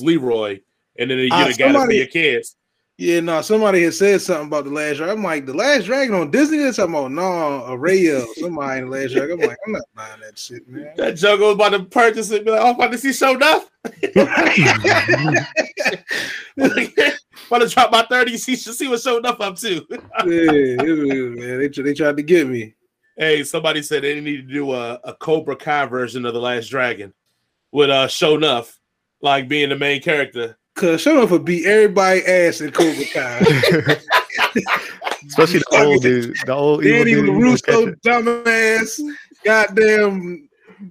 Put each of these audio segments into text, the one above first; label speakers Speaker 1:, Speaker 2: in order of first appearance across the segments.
Speaker 1: Leroy, and then you get uh, got it for your kids.
Speaker 2: Yeah, no, somebody had said something about the last dragon. I'm like, the last dragon on Disney. They're talking about no, Araya, somebody in the last dragon. I'm like, I'm not buying that shit, man.
Speaker 1: That jungle was about to purchase it. Be like, oh, I'm about to see Sho'nuff. about to drop my 30. See, see what Sho'nuff up to.
Speaker 2: yeah, man. They, they tried to get me.
Speaker 1: Hey, somebody said they need to do a, a Cobra Kai version of the Last Dragon with uh Sho'nuff like being the main character.
Speaker 2: Cause Sho'nuff would beat everybody ass in Cobra Kai.
Speaker 3: Especially the old dude, the old
Speaker 2: Danny LaRusso dumbass, goddamn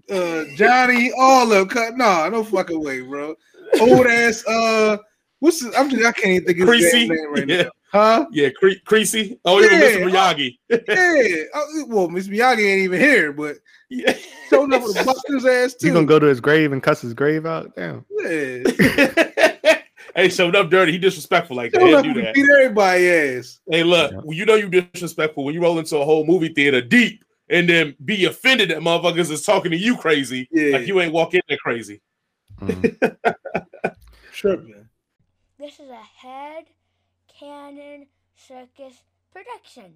Speaker 2: uh, Johnny, all of cut. Nah, no fucking way, bro. Old ass. Uh, what's the, I'm just, I can't even think of his name right yeah. now. Huh?
Speaker 1: Yeah, Cre- Creasy. Oh, yeah, Mr. Miyagi.
Speaker 2: yeah. Oh, well, Mr. Miyagi ain't even here, but yeah. showing up with a bust his ass too.
Speaker 3: You gonna go to his grave and cuss his grave out? Damn.
Speaker 2: Yeah.
Speaker 1: hey, showed up dirty. He disrespectful like that. Up
Speaker 2: do that. Beat everybody ass.
Speaker 1: Hey, look, yeah. you know you disrespectful when you roll into a whole movie theater deep and then be offended that motherfuckers is talking to you crazy. Yeah. Like you ain't walk in there crazy.
Speaker 2: Mm. sure, man.
Speaker 4: This is a head Canon Circus production.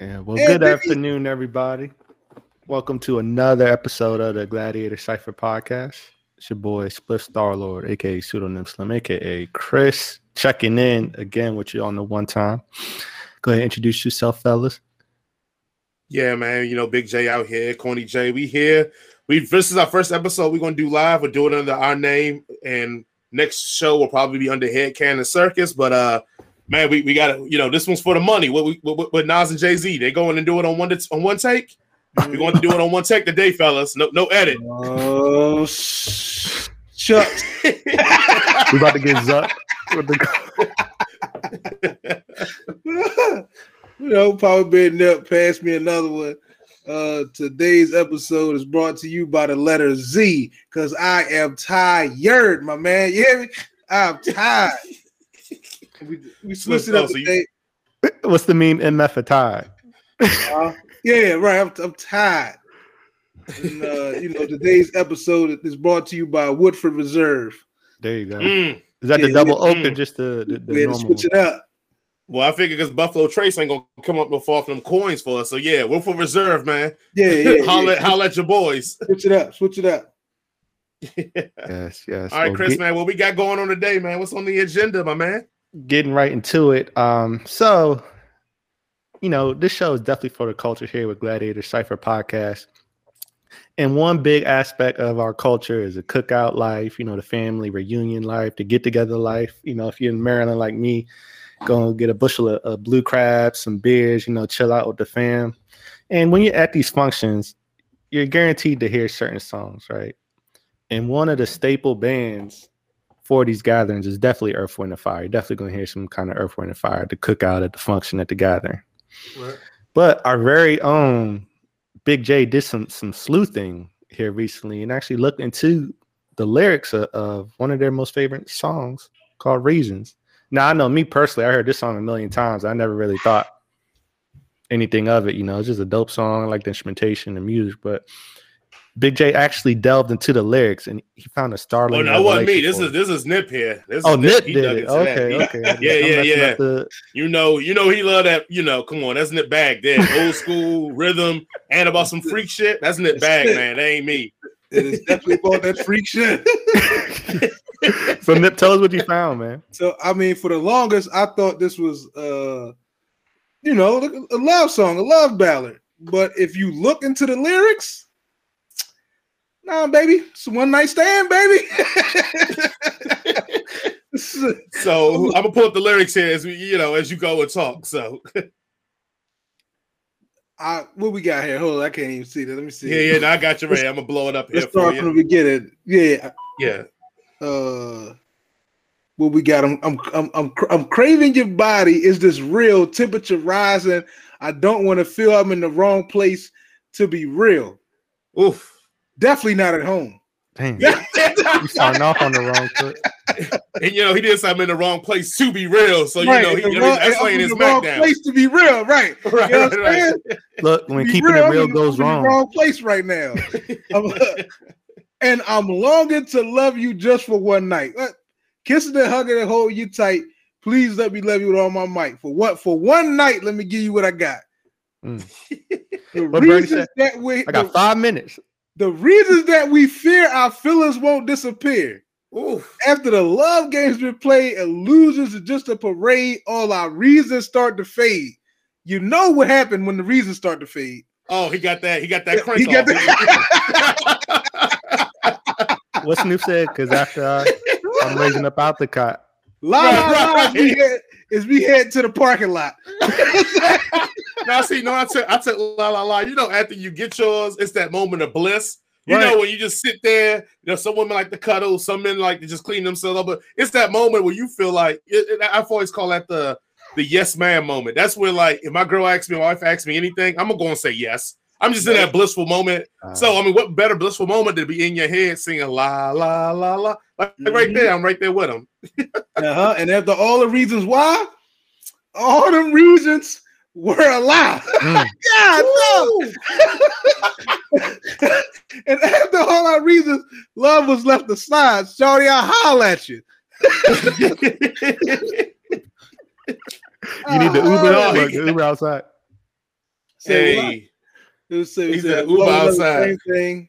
Speaker 3: Yeah, well, good afternoon, everybody. Welcome to another episode of the Gladiator Cipher Podcast. It's your boy Split Star Lord, aka pseudonym Slim, aka Chris, checking in again with you on the one time. Go ahead, introduce yourself, fellas.
Speaker 1: Yeah, man. You know, Big J out here, Corny J. We here. We this is our first episode. We're gonna do live. We're doing it under our name, and next show will probably be under Head Cannon Circus. But uh, man, we, we got to you know this one's for the money. What we what, what Nas and Jay Z they going and do it on one on one take. We're going to do it on one take today, fellas. No, no edit.
Speaker 2: Oh, shucks.
Speaker 3: we about to get zucked.
Speaker 2: you know, Power Bed Nip pass me another one. Uh, today's episode is brought to you by the letter Z because I am tired, my man. You hear me? I'm tired. we, we switched it up today.
Speaker 3: What's the meme MF for tired?
Speaker 2: Uh, yeah, right. I'm, I'm tired. And, uh, you know, today's episode is brought to you by Woodford Reserve.
Speaker 3: There you go. Mm. Is that yeah, the double oak or just the, the, the
Speaker 2: we had to switch it up?
Speaker 1: Well, I figure because Buffalo Trace ain't gonna come up with far from them coins for us. So yeah, Woodford Reserve, man.
Speaker 2: Yeah, yeah.
Speaker 1: holla,
Speaker 2: yeah.
Speaker 1: holla at your boys.
Speaker 2: Switch it up. Switch it up.
Speaker 3: yes, yes.
Speaker 1: All right, Chris, get, man. What we got going on today, man? What's on the agenda, my man?
Speaker 3: Getting right into it. Um, so you know, this show is definitely for the culture here with Gladiator Cipher Podcast. And one big aspect of our culture is a cookout life, you know, the family reunion life, the get together life. You know, if you're in Maryland like me, go get a bushel of, of blue crabs, some beers, you know, chill out with the fam. And when you're at these functions, you're guaranteed to hear certain songs, right? And one of the staple bands for these gatherings is definitely Earth, Wind, and Fire. You're definitely going to hear some kind of Earth, Wind, and Fire the cookout, at the function, at the gathering. But our very own Big J did some some sleuthing here recently and actually looked into the lyrics of, of, one of their most favorite songs called Reasons. Now I know me personally, I heard this song a million times. I never really thought anything of it. You know, it's just a dope song. I like the instrumentation the music, but Big J actually delved into the lyrics and he found a startling.
Speaker 1: Oh, no, wasn't me. This is this is Nip here. This
Speaker 3: oh, Nip, Nip did it. Okay,
Speaker 1: he,
Speaker 3: okay.
Speaker 1: yeah, yeah, yeah. The... You know, you know, he love that. You know, come on, that's Nip bag. There, old school rhythm and about some freak shit. That's Nip bag, man. That ain't me.
Speaker 2: It is definitely about that freak shit.
Speaker 3: so Nip, tell us what you found, man.
Speaker 2: So I mean, for the longest, I thought this was, uh you know, a love song, a love ballad. But if you look into the lyrics Nah, baby, it's a one night stand, baby.
Speaker 1: so I'm gonna pull up the lyrics here as we, you know, as you go and talk. So,
Speaker 2: I what we got here? Hold on, I can't even see that. Let me see.
Speaker 1: Yeah, yeah, no, I got you ready. I'm gonna blow it up
Speaker 2: here. Let's start from the beginning. Yeah,
Speaker 1: yeah.
Speaker 2: Uh, what we got? I'm, I'm, I'm, I'm, I'm craving your body. Is this real? Temperature rising. I don't want to feel I'm in the wrong place to be real.
Speaker 1: Oof.
Speaker 2: Definitely not at home.
Speaker 3: Damn, you starting off on the wrong foot.
Speaker 1: and you know he did something in the wrong place to be real. So you
Speaker 2: Right,
Speaker 1: know he,
Speaker 2: the
Speaker 1: you know,
Speaker 2: wrong-
Speaker 1: that's
Speaker 2: I'm
Speaker 1: laying
Speaker 2: in
Speaker 1: his
Speaker 2: the
Speaker 1: back
Speaker 2: wrong
Speaker 1: down.
Speaker 2: place to be real, right?
Speaker 1: Right,
Speaker 2: You know what
Speaker 1: right, right.
Speaker 3: Look, when
Speaker 2: Be
Speaker 3: keeping
Speaker 2: real,
Speaker 3: it
Speaker 2: I'm
Speaker 3: real goes
Speaker 2: I'm in the
Speaker 3: wrong.
Speaker 2: wrong place right now. I'm, and I'm longing to love you just for one night. Kissing and hugging and holding you tight. Please let me love you with all my might. For what? For one night, let me give you what I got.
Speaker 3: Mm.
Speaker 2: The
Speaker 3: What Bernie
Speaker 2: reasons that we
Speaker 3: I got
Speaker 2: the,
Speaker 3: five minutes.
Speaker 2: The reasons that we fear our feelings won't disappear.
Speaker 1: Oof.
Speaker 2: After the love game's been played and losers is just a parade, all our reasons start to fade. You know what happened when the reasons start to fade.
Speaker 1: Oh, he got that. He got that crank
Speaker 2: He got
Speaker 1: off.
Speaker 3: What Snoop said, because after I, I'm raising up out the cot.
Speaker 2: La
Speaker 1: Right,
Speaker 2: la la
Speaker 1: right.
Speaker 2: is we head, is we head to the parking lot.
Speaker 1: now, see, no, I took, I took la la la. You know, after you get yours, it's that moment of bliss. You
Speaker 2: Right.
Speaker 1: know, when you just sit there, you know, some women like to cuddle, some men like to just clean themselves up. But it's that moment where you feel like it, it- I've always call that the the yes man moment. That's where, like, if my girl asks me, my wife asks me anything, I'm gonna go and say yes. I'm just in that blissful moment.
Speaker 3: Uh,
Speaker 1: So, I mean, what better blissful moment to be in your head singing la la la la? Like right
Speaker 2: Mhm.
Speaker 1: there, I'm right there with them.
Speaker 2: Uh-huh. And after all the reasons why, all the reasons were a lie.
Speaker 3: mm,
Speaker 2: God no. and after all our reasons, love was left aside. Shorty, I holler at you.
Speaker 3: you need the
Speaker 2: Oh,
Speaker 3: Uber.
Speaker 1: yeah.
Speaker 3: Look, Uber outside.
Speaker 2: Say
Speaker 1: hey,
Speaker 2: It was, it
Speaker 1: He said Uber
Speaker 2: love the
Speaker 1: outside.
Speaker 2: Same thing.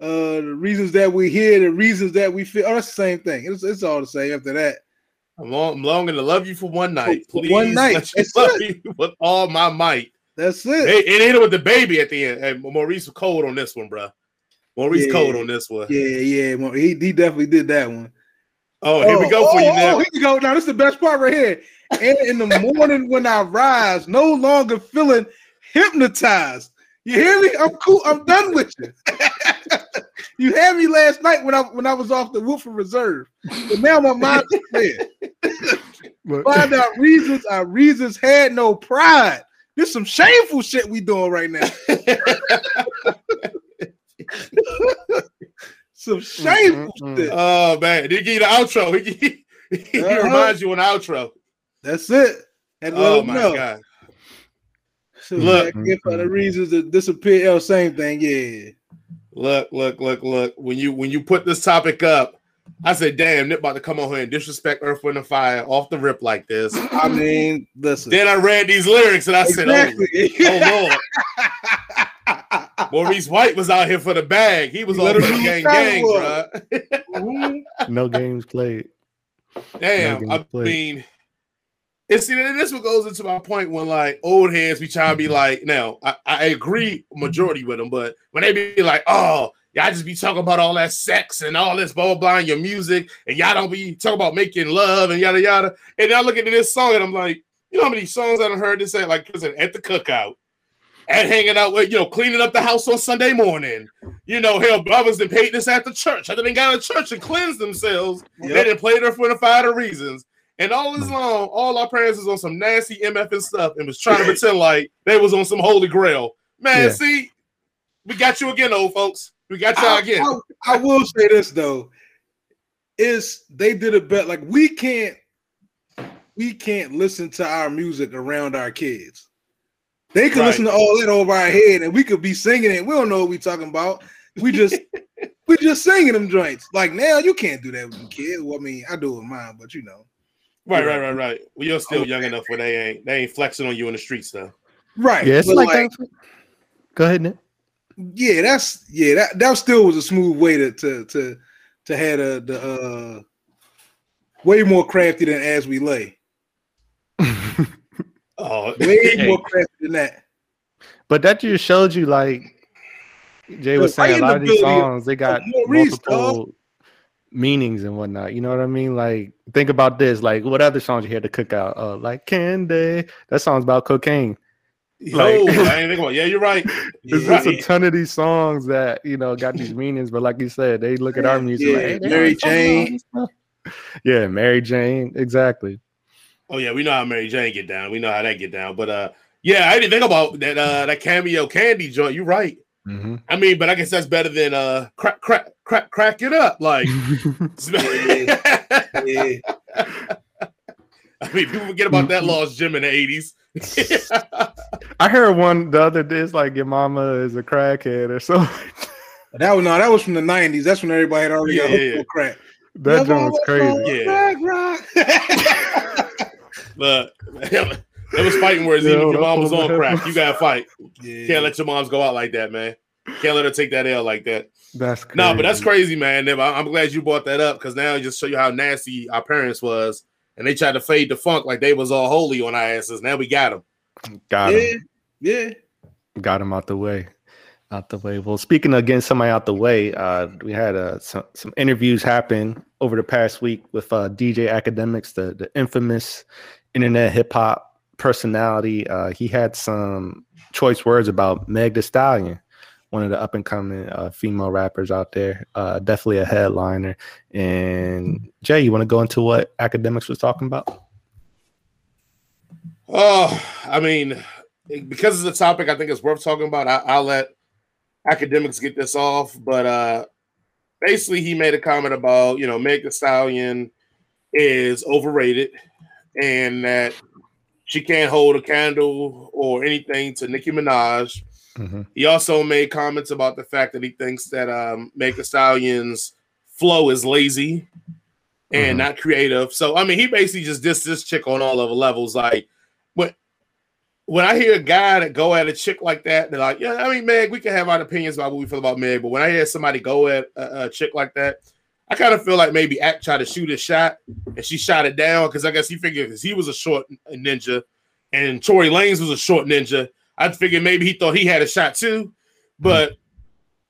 Speaker 2: Uh, the reasons that we hear, the reasons that we feel. Oh, the same thing. It's, it's all the same after that.
Speaker 1: I'm, long, I'm longing to love you for one night. Please
Speaker 2: one night.
Speaker 1: let love you with all my might.
Speaker 2: That's it.
Speaker 1: Hit it with the baby at the end. Hey, Maurice was cold on this one, bro. Maurice
Speaker 2: Yeah.
Speaker 1: cold on this one.
Speaker 2: Yeah, yeah. He, he definitely did that one.
Speaker 1: Oh, here we oh, go
Speaker 2: oh,
Speaker 1: for you
Speaker 2: oh,
Speaker 1: now.
Speaker 2: Oh, here we go. Now this is the best part right here. And in the morning when I rise, no longer feeling hypnotized. You hear me? I'm cool. I'm done with you. You had me last night when I when I was off the Woodford Reserve. But now my mind is clear.
Speaker 3: But-
Speaker 2: Find out reasons our reasons had no pride. This some shameful shit we doing right now. some shameful shit.
Speaker 1: oh man, did he give you the outro? He, he, he
Speaker 2: Uh-huh.
Speaker 1: reminds you on the outro.
Speaker 2: That's it. Had to let
Speaker 1: Oh
Speaker 2: them
Speaker 1: my
Speaker 2: know.
Speaker 1: god.
Speaker 2: So
Speaker 1: Look.
Speaker 2: for the reasons to disappear. Oh, same thing. Yeah.
Speaker 1: Look, look, look, look. When you when you put this topic up, I said, damn, Nip about to come on here and disrespect Earth, Wind, and Fire off the rip like this.
Speaker 2: I mean, listen.
Speaker 1: then I read these lyrics and I said, oh, oh Lord. Maurice White was out here for the bag. He was
Speaker 2: Let
Speaker 1: all the gang gang, bro.
Speaker 3: No games played.
Speaker 1: Damn,
Speaker 3: No
Speaker 1: I
Speaker 3: games played.
Speaker 1: mean, and see, and this what goes into my point when like old heads be trying to be mm-hmm. like, now I, I agree majority with them, but when they be like, oh, y'all just be talking about all that sex and all this blah blah blah in your music, and y'all don't be talking about making love and yada yada. And I look at this song and I'm like, you know how many songs I done heard this at like listen, at the cookout. at hanging out with, you know, cleaning up the house on Sunday morning. You know, hell, brothers done paid this at the church. After they got to church and cleansed themselves, they didn't play there for the five reasons. And all hmm. this long, all our parents was on some nasty MF and stuff and was trying to pretend like they was on some holy grail. Man,
Speaker 3: Yeah.
Speaker 1: see, we got you again, old folks. We got y'all
Speaker 2: I,
Speaker 1: again.
Speaker 2: I- I will say this though, is they did a bet like we can't we can't listen to our music around our kids. They can
Speaker 1: Right.
Speaker 2: listen to all that over our head, and we could be singing it. We don't know what we talking about. We just we just singing them joints. Like now, you can't do that with them kids. Well, I mean, I do it with mine, but you know,
Speaker 1: right, right, right, right. Well, you're still young enough where they ain't they ain't flexing on you in the streets though.
Speaker 2: right?
Speaker 3: Yeah, it's
Speaker 2: but
Speaker 3: like, that. Go ahead, Nick.
Speaker 2: yeah, that's yeah, that that still was a smooth way to to to to have a, the uh way more crafty than as we lay.
Speaker 1: Oh,
Speaker 2: Way
Speaker 1: hey,
Speaker 2: more crafty than that.
Speaker 3: But that just showed you, like Jay was saying, a lot of these songs they got
Speaker 2: Maurice,
Speaker 3: multiple meanings and whatnot. You know what I mean? Like, think about this. Like, what other songs you hear to cook out? Uh, like Candy. That song's about cocaine.
Speaker 1: yo,
Speaker 3: like-
Speaker 1: I ain't think about. Yeah, you're right.
Speaker 3: There's
Speaker 1: You're
Speaker 3: just a ton of these songs that you know got these meanings, but like you said, they look at our music
Speaker 2: Yeah,
Speaker 3: like hey,
Speaker 2: Mary
Speaker 3: already talking about all
Speaker 2: Jane.
Speaker 3: Yeah, Mary Jane, exactly.
Speaker 1: Oh yeah, we know how Mary Jane get down. We know how that get down. But uh, yeah, I didn't think about that. Uh, that cameo candy joint. You're right.
Speaker 3: Hmm
Speaker 1: I mean, but I guess that's better than uh crack crack crack crack it up. Like
Speaker 2: Yeah.
Speaker 1: I mean, people forget about that lost gym in the eighties.
Speaker 3: I heard one the other day. It's like your mama is a crackhead or something.
Speaker 2: That was no, that was from the nineties. That's when everybody had already got
Speaker 1: Yeah,
Speaker 2: hooked
Speaker 1: yeah.
Speaker 2: crack.
Speaker 3: That joint was crazy.
Speaker 1: Yeah.
Speaker 2: Crack, rock.
Speaker 1: Look, it was fighting words.
Speaker 3: Yo,
Speaker 1: Even if your mom was
Speaker 3: was
Speaker 1: on
Speaker 3: bad.
Speaker 1: crack, you gotta fight.
Speaker 2: yeah.
Speaker 1: Can't let your moms go out like that, man. Can't let her take that L like that.
Speaker 3: That's crazy.
Speaker 1: No, but that's crazy, man. I- I'm glad you brought that up because now it just show you how nasty our parents was, and they tried to fade the funk like they was all holy on our asses. Now we got them.
Speaker 3: Got him.
Speaker 2: yeah, yeah.
Speaker 3: got him out the way out the way well speaking of getting somebody out the way uh we had uh some, some interviews happen over the past week with uh dj Akademiks the the infamous internet hip-hop personality uh he had some choice words about Meg Thee Stallion one of the up and coming uh, female rappers out there uh definitely a headliner and jay you want to go into what Akademiks was talking about
Speaker 1: Oh, I mean, because it's a topic I think it's worth talking about. I, I'll let Akademiks get this off, but uh basically he made a comment about you know Meg Thee Stallion is overrated and that she can't hold a candle or anything to Nicki Minaj.
Speaker 3: Mhm.
Speaker 1: He also made comments about the fact that he thinks that um, Meg Thee Stallion's flow is lazy and
Speaker 3: Mhm.
Speaker 1: not creative. So I mean, he basically just dissed this chick on all of the levels. Like when when I hear a guy that go at a chick like that, they're like, yeah, I mean, Meg, we can have our opinions about what we feel about Meg, but when I hear somebody go at a, a chick like that, I kind of feel like maybe Act tried to shoot a shot and she shot it down because I guess he figured because he was a short ninja and Tory Lanez was a short ninja. I figured maybe he thought he had a shot too, but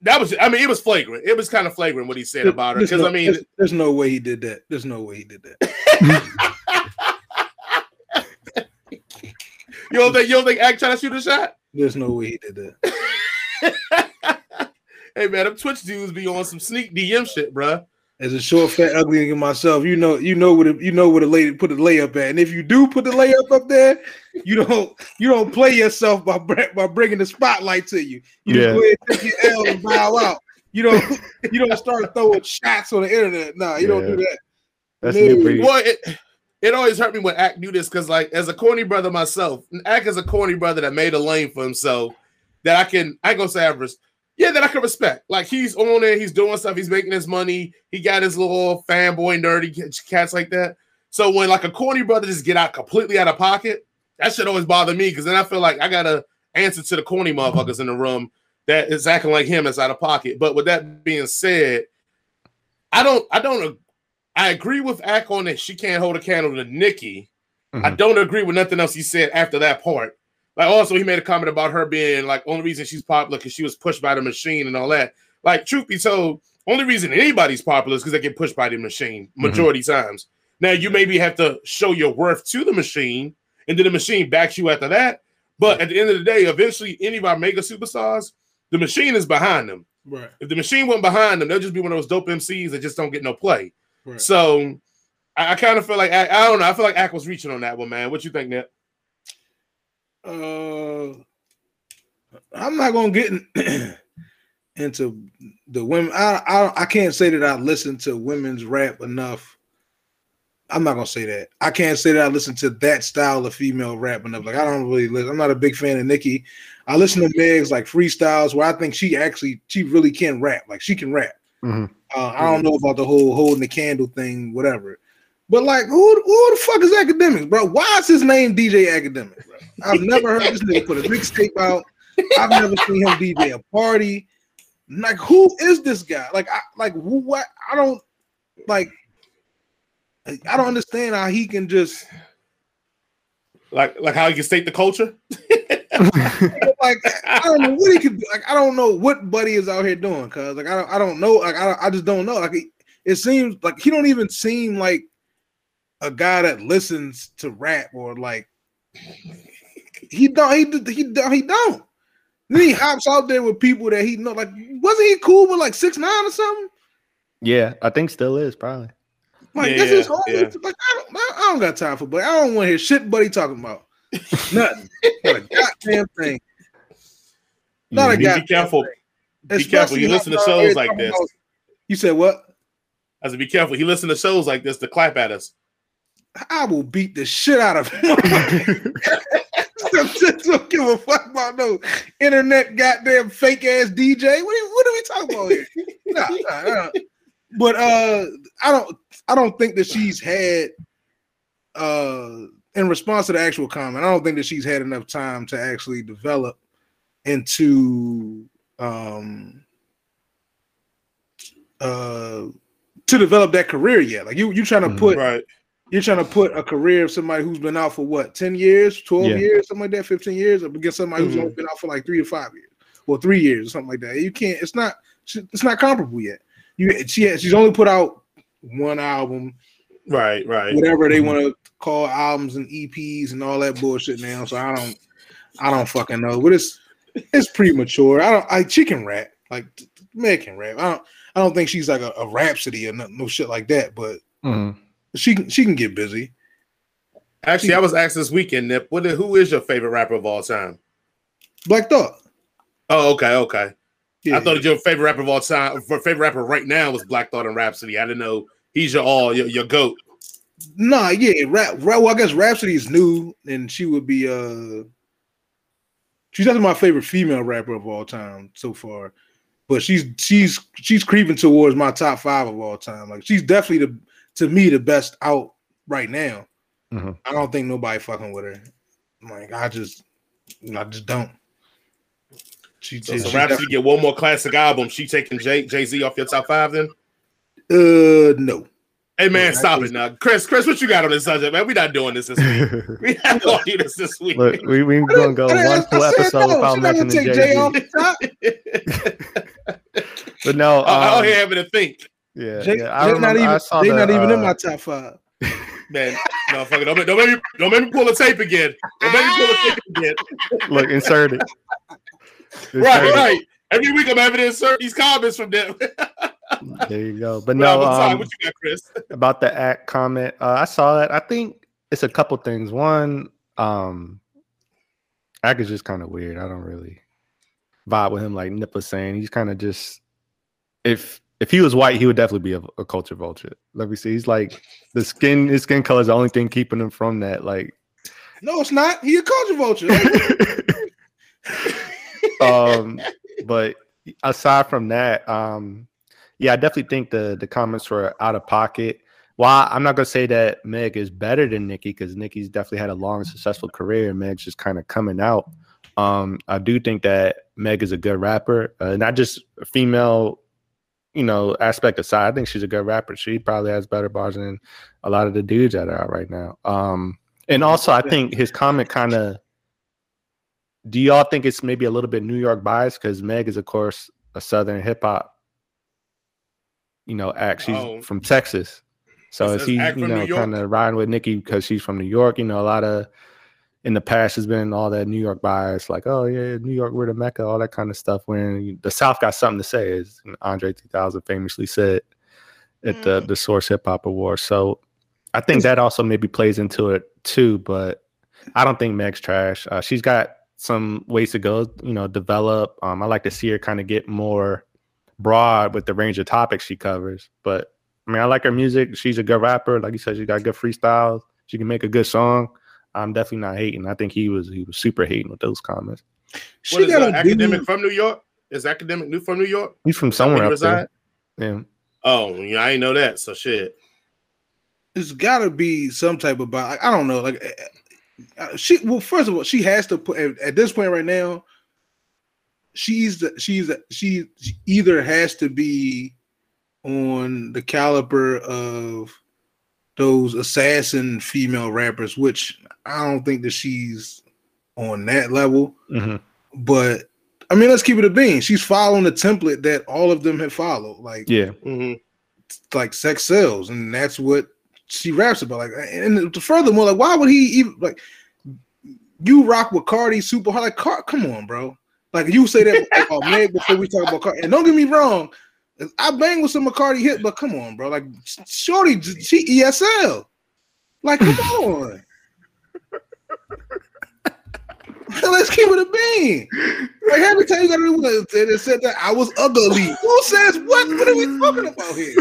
Speaker 1: that was I mean it was flagrant. It was kind of flagrant what he said about her because
Speaker 2: no-
Speaker 1: I mean
Speaker 2: there's, there's no way he did that. There's no way he did that.
Speaker 1: you don't think you don't think Act tried to shoot a shot?
Speaker 2: There's no way he did that.
Speaker 1: hey man, them Twitch dudes be on some sneak DM shit, bruh.
Speaker 2: As a short, fat, ugly nigga myself, you know, you know what it, you know where the lady put the layup at, and if you do put the layup up there, you don't you don't play yourself by by bringing the spotlight to you. You
Speaker 3: Yeah.
Speaker 2: just go ahead and take your L and bow out. You don't you don't start throwing shots on the internet. Nah, you don't do that.
Speaker 3: that's
Speaker 2: Maybe.
Speaker 3: new breed.
Speaker 1: Well, it, it always hurt me when Act do this because, like, as a corny brother myself, Act is a corny brother that made a lane for himself that I can, I ain't gonna say average, yeah, that I can respect. Like, he's on it, he's doing stuff, he's making his money, he got his little fanboy, nerdy cats like that. So when like a corny brother just get out completely out of pocket, that should always bother me because then I feel like I gotta answer to the corny motherfuckers in the room that is acting like him that's out of pocket. But with that being said, I don't, I don't I agree with Ack on that she can't hold a candle to Nicki. I
Speaker 3: Mhm.
Speaker 1: don't agree with nothing else he said after that part. Like also he made a comment about her being like only reason she's popular because she was pushed by the machine and all that. Like truth be told, only reason anybody's popular is because they get pushed by the machine mm-hmm. majority times. Now you maybe have to show your worth to the machine, and then the machine backs you after that. But at the end of the day, eventually any of our mega superstars, the machine is behind them.
Speaker 2: Right.
Speaker 1: If the machine wasn't behind them, they'll just be one of those dope MCs that just don't get no play.
Speaker 2: Right.
Speaker 1: So I, I kind of feel like I, I don't know. I feel like Ack was reaching on that one, man. What you think, Nip?
Speaker 2: Uh, I'm not gonna get in, into the women. I, I I can't say that I listen to women's rap enough. I'm not gonna say that. I can't say that I listen to that style of female rap enough. Like I don't really listen. I'm not a big fan of Nicki. I listen to Meg's like freestyles where I think she actually she really can rap. Like she can rap.
Speaker 3: Mhm.
Speaker 2: Uh, I don't know about the whole holding the candle thing, whatever. But like, who who the fuck is Akademiks, bro? Why is his name DJ Academic, bro? I've never heard this nigga put a mixtape out. I've never seen him DJ a party. Like, who is this guy? Like, I like who, what? I don't like. I don't understand how he can just
Speaker 1: Like, like how you can state the culture?
Speaker 2: like I don't know what he could do. Like I don't know what Buddy is out here doing, cause like I don't I don't know. Like I, I just don't know. Like it, it seems like he don't even seem like a guy that listens to rap or like he don't he he don't he don't. Then he hops out there with people that he know. Like wasn't he cool with like six nine or something?
Speaker 3: Yeah, I think still is probably.
Speaker 2: Like
Speaker 1: Yeah,
Speaker 2: this is
Speaker 1: yeah,
Speaker 2: home.
Speaker 1: yeah.
Speaker 2: Like I don't, I I don't got time for but I don't want to hear shit Buddy talking about. Nothing. Not a goddamn thing. Not
Speaker 3: Yeah,
Speaker 2: a
Speaker 1: Be careful.
Speaker 2: thing.
Speaker 1: Be careful. You listen to shows like this.
Speaker 2: about- You said what?
Speaker 1: I said, be careful. He listen to shows like this to clap at us.
Speaker 2: I will beat the shit out of him. don't give a fuck about no internet goddamn fake ass DJ. What are, what are we talking about here? Nah, nah, nah. But uh, I don't I don't think that she's had uh in response to the actual comment, I don't think that she's had enough time to actually develop into um uh to develop that career yet. Like you you trying to
Speaker 3: Mhm.
Speaker 2: put
Speaker 1: Right.
Speaker 2: You're trying to put a career of somebody who's been out for what 10 years 12
Speaker 3: Yeah.
Speaker 2: years something like that 15 years up against somebody who's
Speaker 1: Mhm.
Speaker 2: only been out for like three to five years or three years or something like that you can't it's not it's not comparable yet you she has, she's only put out one album
Speaker 1: Right. Right.
Speaker 2: whatever they
Speaker 3: Mhm.
Speaker 2: want to call albums and eps and all that bullshit now so i don't i don't fucking know but it's it's premature i don't i chicken can rap like can rap i don't i don't think she's like a, a Rapsody or no, no shit like that but
Speaker 3: Mhm.
Speaker 2: She can she can get busy
Speaker 1: Actually, I was asked this weekend, Nip. What? Who is your favorite rapper of all time?
Speaker 2: black thought
Speaker 1: Oh, okay, okay.
Speaker 2: yeah.
Speaker 1: I thought your favorite rapper of all time, for favorite rapper right now was Black Thought and Rapsody. I didn't know he's your all, your, your goat.
Speaker 2: Nah, yeah, rap, rap. Well, I guess Rapsody is new, and she would be. uh She's definitely my favorite female rapper of all time so far, but she's she's she's creeping towards my top five of all time. Like she's definitely the to me the best out right now.
Speaker 3: Mhm.
Speaker 2: I don't think nobody fucking with her. Like I just, I just don't. She,
Speaker 1: So,
Speaker 2: she-
Speaker 1: so
Speaker 2: she
Speaker 1: Rapsody get one more classic album. She taking Jay Jay Z off your top five then?
Speaker 2: uh no.
Speaker 1: Hey man,
Speaker 2: Yeah,
Speaker 1: stop it now, Chris. Chris, what you got on this subject, man? We not doing this this week. We not going to do this this week.
Speaker 3: Look, we we gonna go one full episode
Speaker 2: no,
Speaker 3: without
Speaker 2: she not gonna
Speaker 3: mentioning Jay
Speaker 2: Jay off
Speaker 3: Z.
Speaker 2: the top.
Speaker 3: But no,
Speaker 1: I- I'm
Speaker 3: um,
Speaker 1: here having to think,
Speaker 3: yeah,
Speaker 2: Jay,
Speaker 3: yeah. I
Speaker 2: Jay
Speaker 3: remember
Speaker 2: not even, they
Speaker 3: the,
Speaker 2: not even in
Speaker 3: uh,
Speaker 2: my top five.
Speaker 1: man. No, fuck it. Don't, make- don't make me don't make me pull a tape again. Don't make me pull a tape again.
Speaker 3: look insert it.
Speaker 1: Right,
Speaker 3: it.
Speaker 1: right. Every week I'm having to insert these comments from them.
Speaker 3: There you go. But
Speaker 1: no,
Speaker 3: no, um,
Speaker 1: what you got, Chris?
Speaker 3: about the act comment, uh, I saw that. I think it's a couple things. One, um, act is just kind of weird. I don't really vibe with him like Nip was saying. He's kind of just if if he was white, he would definitely be a, a culture vulture. Let me see. He's like the skin. His skin color is the only thing keeping him from that. Like,
Speaker 2: No, it's not. He a culture vulture.
Speaker 3: um, but aside from that, um, yeah, I definitely think the the comments were out of pocket. While I'm not gonna say that Meg is better than Nicki because Nicki's definitely had a long, successful career. And Meg's just kind of coming out. Um, I do think that Meg is a good rapper, uh, not just a female, you know, aspect aside. I think she's a good rapper. She probably has better bars than a lot of the dudes that are out right now. Um, and also, I think his comment kind of. Do y'all think it's maybe a little bit New York bias Because Meg is, of course, a Southern hip hop, you know, act. She's
Speaker 1: Oh.
Speaker 3: from Texas, so
Speaker 1: Is-
Speaker 3: he, you know, kind of riding with Nicki because she's from New York? You know, a lot of in the past has been all that New York bias, like, oh yeah, New York, we're the mecca, all that kind of stuff. When the South got something to say, as Andre 3000 famously said at the the Source Hip Hop Awards. So I think that also maybe plays into it too. But I don't think Meg's trash. Uh, she's got some ways to go, you know, develop. Um, I like to see her kind of get more broad with the range of topics she covers. But I mean, I like her music. She's a good rapper. Like you said, she got good freestyles. She can make a good song. I'm definitely not hating. I think he was he was super hating with those comments.
Speaker 1: What
Speaker 2: she
Speaker 1: is
Speaker 2: got a
Speaker 1: academic
Speaker 2: dude.
Speaker 1: from New York? Is academic new from New York?
Speaker 3: He's from
Speaker 1: Is that where
Speaker 3: somewhere
Speaker 1: he
Speaker 3: up there. Yeah.
Speaker 1: Oh, yeah, I ain't know that. So shit.
Speaker 2: It's got to be some type of bi- I don't know. Like uh, uh, she. Well, first of all, she has to put at, at this point right now. She's the, she's the, she she either has to be on the caliber of those assassin female rappers, which I don't think that she's on that level.
Speaker 3: hmm
Speaker 2: But I mean, let's keep it a bean. She's following the template that all of them have followed. Like
Speaker 3: Yeah.
Speaker 1: hmm
Speaker 2: like sex sells, and that's what she raps about. Like, and furthermore, like, why would he even like you rock with Cardi super hard? Like, Car- come on, bro. Like you say that about Meg before we talk about Cardi. And don't get me wrong, I bang with some McCarty hit, but come on, bro. Like, Shorty, she ESL. Like, come on. Let's keep it a bean. Like every time you gotta do what they said that I was ugly. Who says what? What are we talking about here?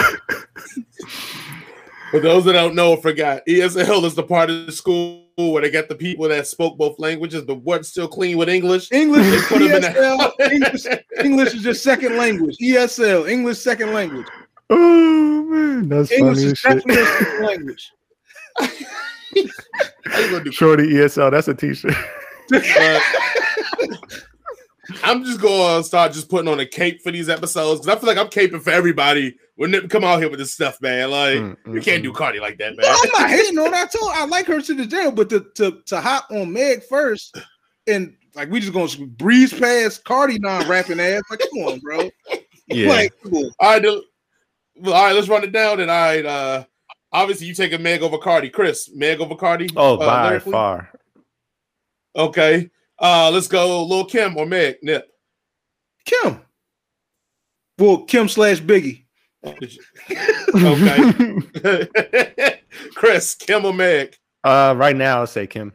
Speaker 1: For those that don't know or forgot, ESL is the part of the school where they got the people that spoke both languages, but weren't still clean with English.
Speaker 2: English,
Speaker 1: They put 'em in
Speaker 2: ESL,
Speaker 1: the-
Speaker 2: English, English is just second language. ESL, English second language.
Speaker 3: Oh man, that's
Speaker 2: English
Speaker 3: funny as
Speaker 2: is
Speaker 3: shit.
Speaker 2: definitely a second language.
Speaker 1: How you gonna do
Speaker 3: Shorty ESL, that's a t-shirt.
Speaker 1: But I'm just gonna start just putting on a cape for these episodes because I feel like I'm caping for everybody when they come out here with this stuff, man. Like
Speaker 3: Mm,
Speaker 1: you
Speaker 3: mm,
Speaker 1: can't
Speaker 3: mm.
Speaker 1: do Cardi like that,
Speaker 2: No,
Speaker 1: man.
Speaker 2: I'm not hating on that. I told I like her to the jail, but to to to hop on Meg first and like we just gonna breeze past Cardi non rapping ass. Like, come on, bro.
Speaker 3: Yeah.
Speaker 2: Like, come.
Speaker 1: All right, then- well, all right, let's run it down. And all right, uh, obviously you take a Meg over Cardi, Chris. Meg over Cardi.
Speaker 3: oh,
Speaker 1: uh,
Speaker 3: by
Speaker 1: lyrically?
Speaker 3: far.
Speaker 1: Okay, uh, let's go, Lil Kim or Meg. Nip.
Speaker 2: Kim. Well, Kim slash Biggie.
Speaker 1: Okay, Chris, Kim or Meg.
Speaker 3: uh, right now, I'll say Kim.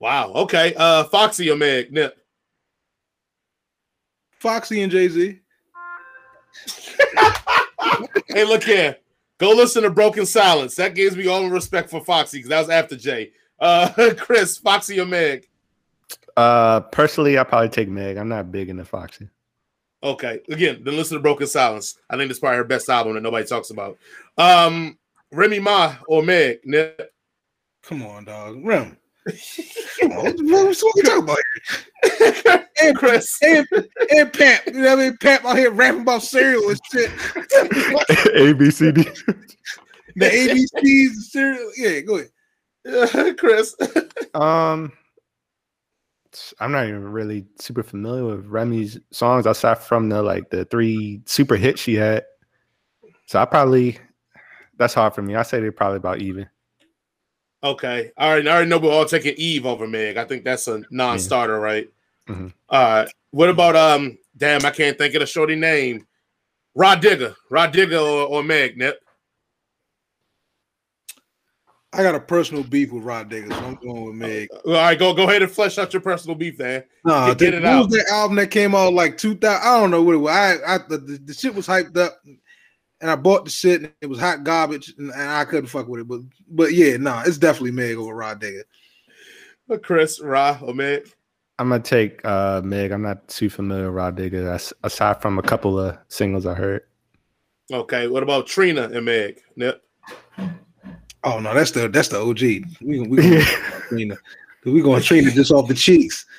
Speaker 1: Wow. Okay, uh, Foxy or Meg. Nip.
Speaker 2: Foxy and Jay Z.
Speaker 1: Hey, look here. Go listen to Broken Silence. That gives me all the respect for Foxy because that was after Jay. Uh, Chris, Foxy or Meg?
Speaker 3: Uh, personally, I probably take Meg. I'm not big into Foxy.
Speaker 1: Okay. Again, then listen to Broken Silence. I think it's probably her best album that nobody talks about. Um, Remy Ma or Meg? Nip.
Speaker 2: Come on, dog. Rem. Come on. What, what, what we talking about here? And
Speaker 1: Chris.
Speaker 2: And, and Pap. You know what I mean? Pap out here rapping about cereal and shit.
Speaker 3: A B C D.
Speaker 2: The ABCs and cereal. Yeah, go ahead.
Speaker 1: Chris.
Speaker 3: Um, I'm not even really super familiar with Remy's songs aside from the like the three super hits she had. So I probably that's hard for me. I say they're probably about even.
Speaker 1: Okay. All right. I already know we're all taking Eve over Meg. I think that's a non-starter, right?
Speaker 3: Mhm.
Speaker 1: All right. What about um? Damn, I can't think of the shorty name. Rah Digga, Rah Digga, or, or Meg. Nip.
Speaker 2: I got a personal beef with Rah Digga, so I'm going with Meg.
Speaker 1: All right, go go ahead and flesh out your personal beef, man.
Speaker 2: Nah,
Speaker 1: Get- get it
Speaker 2: what
Speaker 1: out.
Speaker 2: was that album that came out like 2000? I don't know what it was. I, I the, the, the shit was hyped up, and I bought the shit, and it was hot garbage, and, and I couldn't fuck with it. But but yeah, nah, it's definitely Meg over Rah Digga.
Speaker 1: But Chris, Rah, or Meg.
Speaker 3: I'm gonna take uh Meg. I'm not too familiar with Rah Digga. Aside from a couple of singles I heard.
Speaker 1: Okay. What about Trina and Meg? Nip.
Speaker 2: Oh no, that's the that's the OG. We we gonna Trina. We gonna train it just off the cheeks.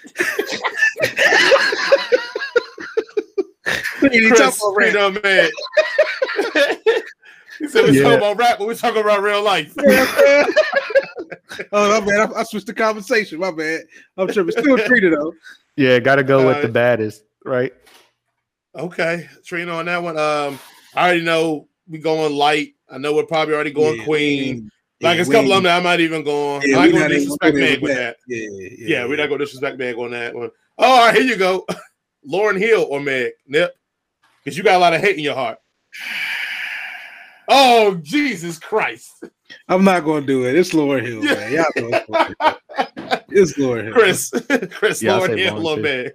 Speaker 2: You talking
Speaker 1: Chris,
Speaker 2: about rap.
Speaker 1: Trina, and he said we're
Speaker 3: Yeah.
Speaker 1: talking about rap, but we're talking about real life.
Speaker 2: oh my bad. I, I switched the conversation. My bad. I'm tripping. Still Trina though.
Speaker 3: yeah, gotta go with the
Speaker 1: Uh,
Speaker 3: baddest, right?
Speaker 1: Okay, Trina on that one. Um, I already know we going light. I know we're probably already going
Speaker 2: Yeah,
Speaker 1: Queen.
Speaker 2: Yeah,
Speaker 1: Like it's a couple of them that I might even go on.
Speaker 2: Yeah,
Speaker 1: I'm not
Speaker 2: not
Speaker 1: gonna disrespect Meg with
Speaker 2: with
Speaker 1: that.
Speaker 2: Yeah, yeah,
Speaker 1: Yeah, we're not gonna disrespect Meg on that one. Oh, all right, here you go. Lauryn Hill or Meg. Nip. Because you got a lot of hate in your heart. Oh, Jesus Christ.
Speaker 2: I'm not gonna do it. It's Lauryn Hill, man. Y'all know it's Lauryn Hill. It's Lauryn Hill.
Speaker 1: Chris. Chris
Speaker 3: Yeah, Lauryn
Speaker 1: Hill
Speaker 3: Lauryn
Speaker 1: or
Speaker 3: too.
Speaker 1: Meg.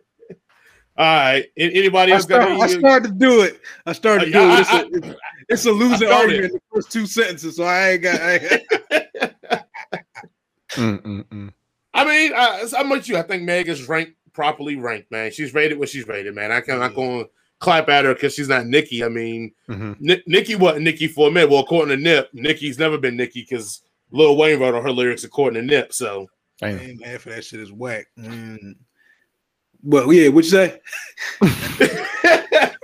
Speaker 1: All right. A- Anybody
Speaker 2: I,
Speaker 1: else got
Speaker 2: start, I started to do it. I started uh, to do
Speaker 1: I-
Speaker 2: it. It's
Speaker 1: I-
Speaker 2: a, it's, it's a losing
Speaker 1: I felt
Speaker 2: argument in the first two sentences, so I ain't got. I ain't-
Speaker 3: Mm, mm, mm.
Speaker 1: I mean, uh, I'm with you. I think Meg is ranked properly ranked, man. She's rated what she's rated, man. I can't not clap at her because she's not Nicki. I mean,
Speaker 3: Mhm.
Speaker 1: Ni- Nicki wasn't Nicki for a minute. Well, according to Nip, Nicki's never been Nicki because Lil Wayne wrote all her lyrics according to Nip. So
Speaker 2: I
Speaker 3: Damn.
Speaker 2: ain't mad for that shit is whack. Mm. But yeah, what you say?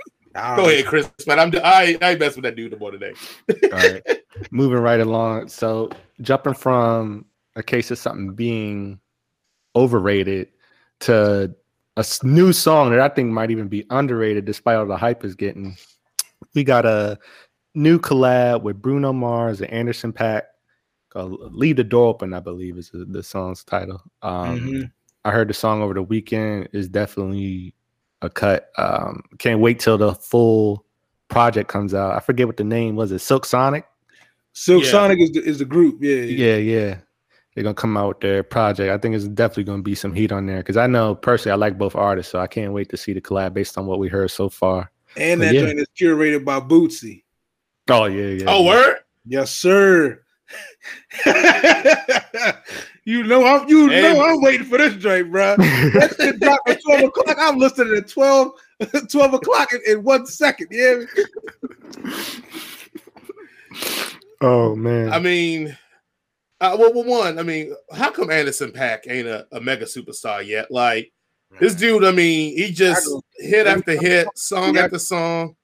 Speaker 1: go ahead, Chris. But I'm I I mess with that dude no more today.
Speaker 3: All right. Moving right along. So jumping from a case of something being overrated to a new song that I think might even be underrated despite all the hype is getting. We got a new collab with Bruno Mars and Anderson Paak called Leave the Door Open, I believe is the, the song's title. Um,
Speaker 2: Mhm.
Speaker 3: I heard the song over the weekend is definitely a cut. Um, can't wait till the full project comes out. I forget what the name was. It Silk Sonic.
Speaker 2: Silk
Speaker 1: Yeah.
Speaker 2: Sonic is the, is the group. Yeah, yeah.
Speaker 3: Yeah, yeah. they're gonna come out with their project. I think it's definitely gonna be some heat on there because I know personally I like both artists, so I can't wait to see the collab based on what we heard so far.
Speaker 2: And
Speaker 3: But
Speaker 2: that
Speaker 3: yeah.
Speaker 2: joint is curated by Bootsy.
Speaker 3: Oh yeah, yeah.
Speaker 1: Oh, word.
Speaker 2: Yes, sir. you know I'm you
Speaker 1: Hey.
Speaker 2: know I'm waiting for this joint, bro. That shit dropped at 12 o'clock. I'm listening at 12, 12 o'clock in, in one second. Yeah.
Speaker 3: Oh man.
Speaker 1: I mean, uh, well, well, one, I mean, how come Anderson Paak ain't a, a mega superstar yet? Like this dude, I mean, he just hit after hit, song
Speaker 2: Yeah.
Speaker 1: after song.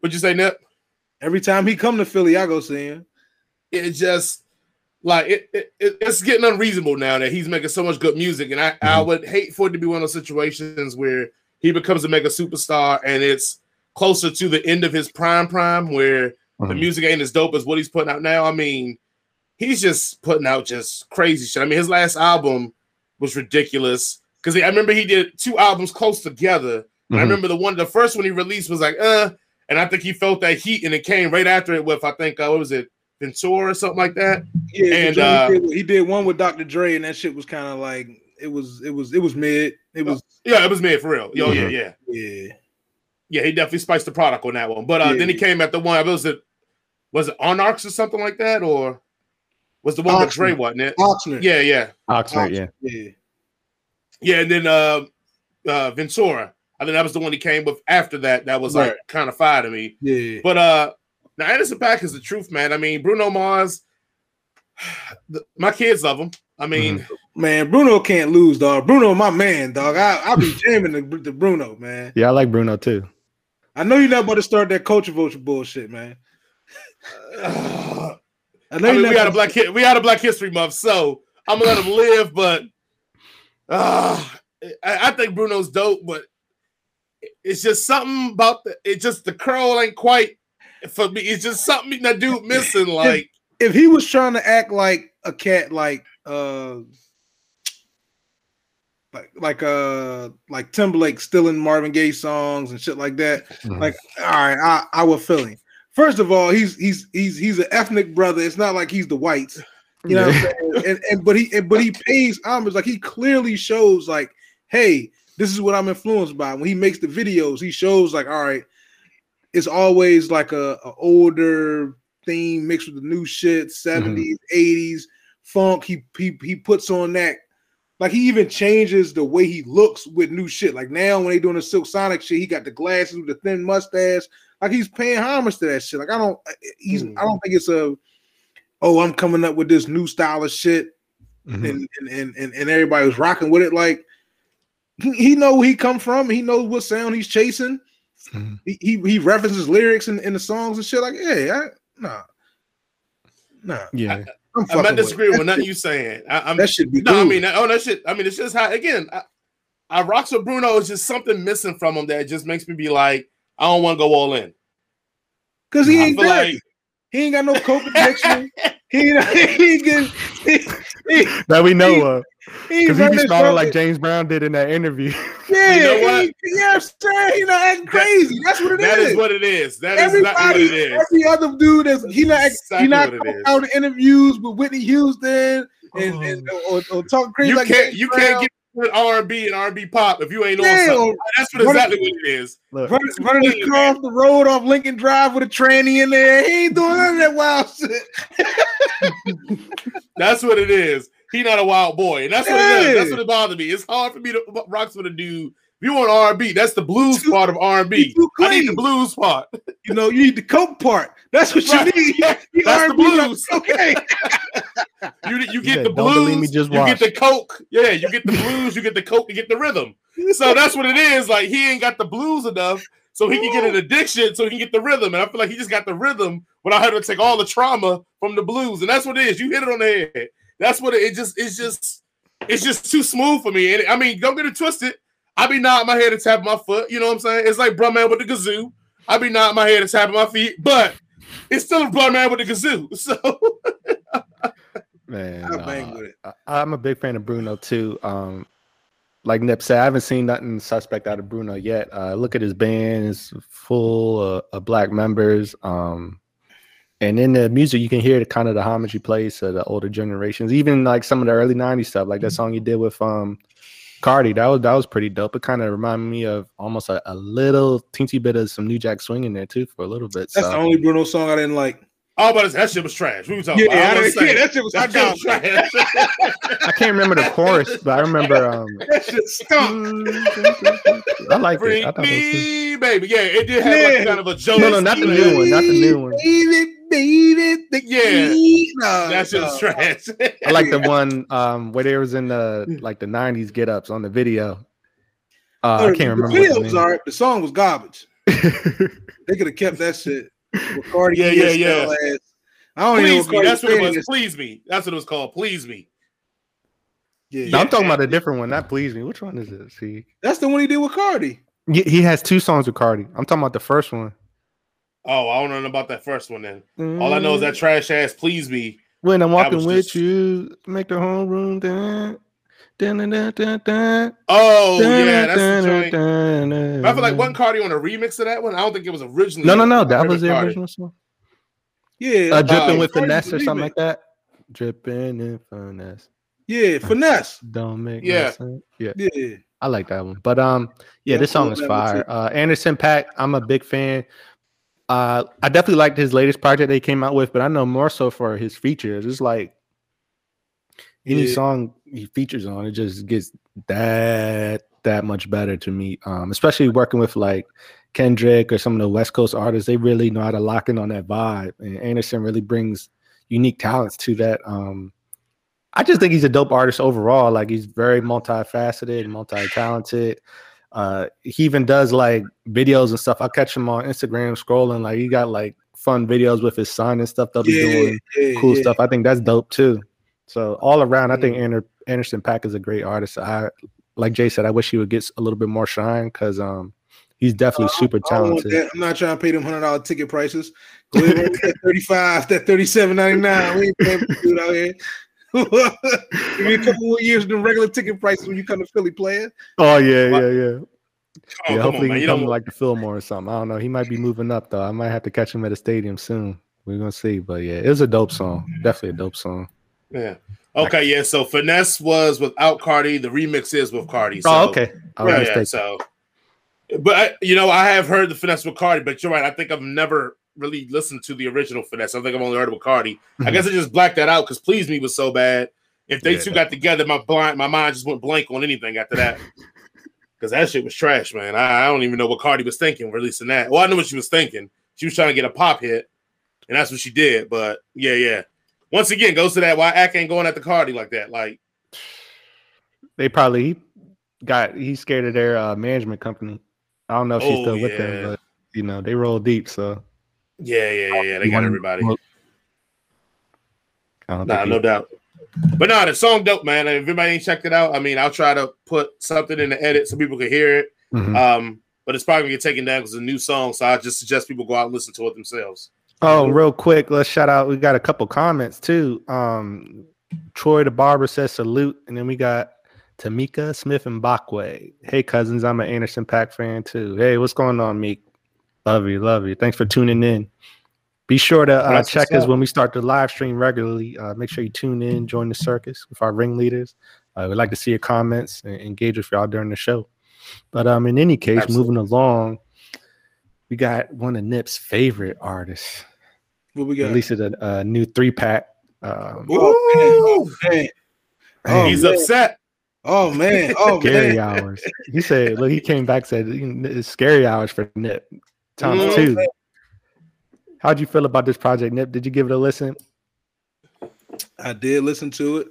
Speaker 1: What'd you say, Nip?
Speaker 2: Every time he come to Philly, I go see him.
Speaker 1: It just like it, it, it- it's getting unreasonable now that he's making so much good music, and I, I would hate for it to be one of those situations where he becomes a mega superstar and it's closer to the end of his prime prime where the
Speaker 3: Mhm.
Speaker 1: music ain't as dope as what he's putting out now. I mean, he's just putting out just crazy shit. I mean, his last album was ridiculous because I remember he did two albums close together. And I remember the one, the first one he released was like, uh, and I think he felt that heat, and it came right after it with I think uh, what was it, Ventura or something like that.
Speaker 2: Yeah,
Speaker 1: And,
Speaker 2: he,
Speaker 1: uh,
Speaker 2: did, he did one with Dr. Dre, and that shit was kind of like it was it was it was mid. It was
Speaker 1: Yeah, it was mid for real. Yo, yeah, yeah,
Speaker 2: yeah.
Speaker 1: yeah. He definitely spiced the product on that one. But uh,
Speaker 2: Yeah.
Speaker 1: then he came at the one. Was it was it Onarx or something like that, or was the one with Dre?
Speaker 2: Oxnard.
Speaker 1: Wasn't it?
Speaker 2: Oxnard.
Speaker 1: Yeah, yeah.
Speaker 3: Oxnard, yeah.
Speaker 2: Yeah.
Speaker 1: Yeah, and then uh, uh, Ventura. I think that was the one he came with after that. That was like kind of fire to me.
Speaker 2: Yeah.
Speaker 1: But uh, now Anderson Paak is the truth, man. I mean, Bruno Mars. the- my kids love him. I mean,
Speaker 2: Man, Bruno can't lose, dog. Bruno, my man, dog. I I be jamming the, the Bruno, man.
Speaker 3: Yeah, I like Bruno too.
Speaker 2: I know you're not about to start that culture vulture bullshit, man.
Speaker 1: I
Speaker 2: I
Speaker 1: mean, we had a black Hi- we had a Black History Month, so I'm gonna let him live. But uh, I, I think Bruno's dope, but it's just something about the it just the curl ain't quite for me. It's just something that dude missing. Like
Speaker 2: if he was trying to act like a cat, like uh, like like uh, like Timberlake stealing Marvin Gaye songs and shit like that,
Speaker 3: Mhm.
Speaker 2: like all right, I I would feel him. First of all, he's he's he's he's an ethnic brother. It's not like he's the whites, you know. What I'm saying? And and but he and, but he pays homage. Like he clearly shows, like, hey, this is what I'm influenced by. When he makes the videos, he shows like, all right, it's always like a, a older theme mixed with the new shit, 70s, 80s, funk. He he he puts on that. Like he even changes the way he looks with new shit. Like now when they doing the Silk Sonic shit, he got the glasses with the thin mustache. Like he's paying homage to that shit. Like I don't he's
Speaker 1: Hmm.
Speaker 2: I don't think it's a oh I'm coming up with this new style of shit
Speaker 3: Mhm.
Speaker 2: and, and and and and everybody was rocking with it. Like he, he know where he come from. He knows what sound he's chasing.
Speaker 3: Mhm.
Speaker 2: He, he he references lyrics in, in the songs and shit. Like yeah, I, nah, nah.
Speaker 3: Yeah.
Speaker 2: I'm,
Speaker 1: I'm not disagreeing with nothing you saying. I, I'm
Speaker 2: That should be
Speaker 1: no, I mean, that- oh, that shit. I mean, it's just how again. I, I rocks with Bruno. is just something missing from him that just makes me be like, I don't want to go all in.
Speaker 2: Cause he ain't
Speaker 1: feel
Speaker 2: dirty.
Speaker 1: like
Speaker 2: he ain't got no coke addiction. he ain't he ain't getting he, he,
Speaker 3: That we know
Speaker 2: He-
Speaker 3: of.
Speaker 2: He ain't
Speaker 3: Because he
Speaker 2: running
Speaker 3: be smiling like. James Brown did in that interview.
Speaker 2: yeah,
Speaker 1: You know what?
Speaker 2: he, yeah, I'm saying he not acting crazy. That's what it is.
Speaker 1: that is what it is. That is exactly what
Speaker 2: Everybody,
Speaker 1: it is.
Speaker 2: every other dude that's he not
Speaker 1: Exactly
Speaker 2: he not
Speaker 1: what it
Speaker 2: coming
Speaker 1: is.
Speaker 2: out interviews with Whitney Houston and, oh. and or, or talking crazy.
Speaker 1: You
Speaker 2: like
Speaker 1: can't
Speaker 2: James
Speaker 1: you
Speaker 2: Brown.
Speaker 1: can't get with R and B and R and B pop if you ain't on something. That's what
Speaker 2: run-
Speaker 1: exactly what it is.
Speaker 3: Look,
Speaker 2: running, running his car off the road off Lincoln Drive with a tranny in there. He ain't doing none of that wild shit.
Speaker 1: That's what it is. He not a wild boy, and that's what it
Speaker 2: Yeah.
Speaker 1: is. That's what it bothered me. It's hard for me to rocks with a dude. If you want R and B, that's the blues
Speaker 2: Too-
Speaker 1: part of R and B. I need the blues part.
Speaker 2: You know, you need the coke part. That's what you
Speaker 1: Right.
Speaker 2: need. You
Speaker 1: That's the
Speaker 2: R&B, like,
Speaker 1: blues.
Speaker 2: Okay.
Speaker 1: You you get
Speaker 3: said,
Speaker 1: the
Speaker 3: "Don't believe me,
Speaker 1: blues,
Speaker 3: just
Speaker 1: you
Speaker 3: watch."
Speaker 1: get the coke. Yeah, you get the blues, you get the coke, you get the rhythm. So that's what it is. Like he ain't got the blues enough, so he can get an addiction, so he can get the rhythm. And I feel like he just got the rhythm without having to take all the trauma from the blues. And that's what it is. You hit it on the head. That's what it, it just it's just it's just too smooth for me. And I mean, don't get it twisted. I be nodding my head and tapping my foot. You know what I'm saying? It's like Bruh Man with the kazoo. I be nodding my head and tapping my feet, but it's still a Bruh Man with the kazoo. So
Speaker 3: Man,
Speaker 2: I bang
Speaker 3: uh,
Speaker 2: with it.
Speaker 3: I, I'm a big fan of Bruno too. Um, like Nip said, I haven't seen nothing suspect out of Bruno yet. Uh, look at his band; it's full uh, of black members. Um, And in the music, you can hear the kind of the homage he plays to the older generations, even like some of the early '90s stuff, like that song you did with um Cardi. That was that was pretty dope. It kind of reminded me of almost a, a little teensy bit of some New Jack Swing in there too for a little bit.
Speaker 2: That's
Speaker 3: so.
Speaker 2: the only Bruno song I didn't like.
Speaker 1: Oh, but that shit was trash. We were talking
Speaker 2: Yeah,
Speaker 1: about.
Speaker 2: I
Speaker 1: I, was saying,
Speaker 2: yeah, that shit was
Speaker 1: that shit was trash.
Speaker 3: I can't remember the chorus, but I remember. Um,
Speaker 2: That shit stunk.
Speaker 3: I like it.
Speaker 1: Bring
Speaker 3: I thought it was
Speaker 1: me, baby. Yeah, it did have
Speaker 2: Yeah.
Speaker 1: like kind of a Joe.
Speaker 3: No, no, not the new one, not the new one.
Speaker 2: Baby, baby, the
Speaker 1: Yeah.
Speaker 2: key. No,
Speaker 1: That shit was trash.
Speaker 3: I like the one um where they was in the like the '90s get ups on the video. Uh, I can't remember.
Speaker 2: The video
Speaker 3: what
Speaker 2: was
Speaker 3: the
Speaker 2: all right. The song was garbage. They could have kept that shit. With Cardi
Speaker 1: Yeah, yeah, yeah.
Speaker 2: Stella ass. I don't even know
Speaker 1: Please
Speaker 2: what
Speaker 1: me. That's what it was.
Speaker 2: is.
Speaker 1: Please me. That's what it was called. Please me.
Speaker 2: Yeah.
Speaker 3: No, I'm talking about a different one. That please me. Which one is it? See,
Speaker 2: That's the one he did with Cardi.
Speaker 3: he, he has two songs with Cardi. I'm talking about the first one.
Speaker 1: Oh, I don't know about that first one then. All I know is that mm. trash ass please me.
Speaker 3: when I'm walking with
Speaker 1: just-
Speaker 3: you, make the whole room dance.
Speaker 1: Oh, yeah, that's the joint. I feel like one Cardi on a remix of that one. I don't think it was originally.
Speaker 3: No, no, no. That was the
Speaker 1: Cardi.
Speaker 3: original song.
Speaker 2: Yeah.
Speaker 3: Uh, dripping
Speaker 1: Oh,
Speaker 3: with finesse or something like that. Dripping in finesse.
Speaker 2: Yeah, finesse.
Speaker 3: Don't make
Speaker 1: Yeah.
Speaker 3: sense. Yeah.
Speaker 2: Yeah.
Speaker 3: I like that one. But um, yeah,
Speaker 2: Yeah,
Speaker 3: this song is
Speaker 2: with that one,
Speaker 3: fire. Uh, Anderson Paak, I'm a big fan. Uh, I definitely liked his latest project they came out with, but I know more so for his features. It's like any
Speaker 2: Yeah.
Speaker 3: song he features on, it just gets that that much better to me. Um, especially working with like Kendrick or some of the West Coast artists, they really know how to lock in on that vibe. And Anderson really brings unique talents to that. Um, I just think he's a dope artist overall. Like he's very multifaceted, multi-talented. Uh, he even does like videos and stuff. I catch him on Instagram scrolling. Like he got like fun videos with his son and stuff. They'll be
Speaker 2: Yeah,
Speaker 3: doing
Speaker 2: yeah,
Speaker 3: cool
Speaker 2: yeah.
Speaker 3: stuff. I think that's dope too. So all around, I think Ander- Anderson Paak is a great artist. I like Jay said, I wish he would get a little bit more shine because um he's definitely super
Speaker 2: don't want
Speaker 3: talented.
Speaker 2: I'm not trying to pay them hundred dollar ticket prices. Go ahead that thirty five, that thirty seven ninety nine. We ain't paying for dude out here. Give me a couple more years the regular ticket prices when you come to Philly playing.
Speaker 3: Oh yeah, yeah, yeah.
Speaker 1: Oh,
Speaker 3: yeah, hopefully
Speaker 1: on,
Speaker 3: he
Speaker 1: You
Speaker 3: come to like the Fillmore or something. I don't know. He might be moving up though. I might have to catch him at a stadium soon. We're gonna see. But yeah, it was a dope song. Definitely a dope song.
Speaker 1: Yeah. Okay. Yeah. So finesse was without Cardi. The remix is with Cardi. So,
Speaker 3: oh, okay. I
Speaker 1: Yeah, yeah. So, but I, you know, I have heard the finesse with Cardi, but you're right. I think I've never really listened to the original finesse. I think I've only heard it with Cardi. I
Speaker 3: Mhm.
Speaker 1: guess I just blacked that out because "Please Me" was so bad. If they
Speaker 3: Yeah.
Speaker 1: two got together, my blind, my mind just went blank on anything after that. Because that shit was trash, man. I, I don't even know what Cardi was thinking releasing that. Well, I know what she was thinking. She was trying to get a pop hit, and that's what she did. But yeah, yeah. Once again, goes to that why Ack ain't going at the Cardi like that. Like,
Speaker 3: They probably got he's scared of their uh, management company. I don't know if she's
Speaker 1: Oh,
Speaker 3: still with
Speaker 1: yeah.
Speaker 3: them, but you know they roll deep. So
Speaker 1: yeah, yeah, yeah, yeah. They got everybody.
Speaker 3: I don't
Speaker 1: Nah, no doubt. But nah, the song dope, man. If anybody ain't checked it out, I mean, I'll try to put something in the edit so people can hear it.
Speaker 3: Mhm.
Speaker 1: Um, but it's probably gonna get taken down because it's a new song. So I just suggest people go out and listen to it themselves.
Speaker 3: Oh, real quick, let's shout out. We got a couple comments too. Um, Troy the barber says salute, and then we got Tamika Smith and Bakwe. Hey cousins, I'm an Anderson Paak fan too. Hey, what's going on, Meek? Love you, love you. Thanks for tuning in. Be sure to uh, check us when we start the live stream regularly. Uh, make sure you tune in, join the circus with our ringleaders. Uh, we'd like to see your comments and engage with y'all during the show. But um, in any case,
Speaker 1: Absolutely.
Speaker 3: moving along, we got one of Nip's favorite artists
Speaker 2: What we got?
Speaker 3: released a, a new three pack. Um,
Speaker 2: Oh, man. Oh, man. Oh,
Speaker 1: He's
Speaker 2: man.
Speaker 1: upset.
Speaker 2: Oh, man. Oh,
Speaker 3: scary
Speaker 2: man.
Speaker 3: hours. He said, "Look, he came back said it's scary hours for Nip times
Speaker 1: Mhm.
Speaker 3: two. How'd you feel about this project, Nip? Did you give it a listen?
Speaker 2: I did listen to it.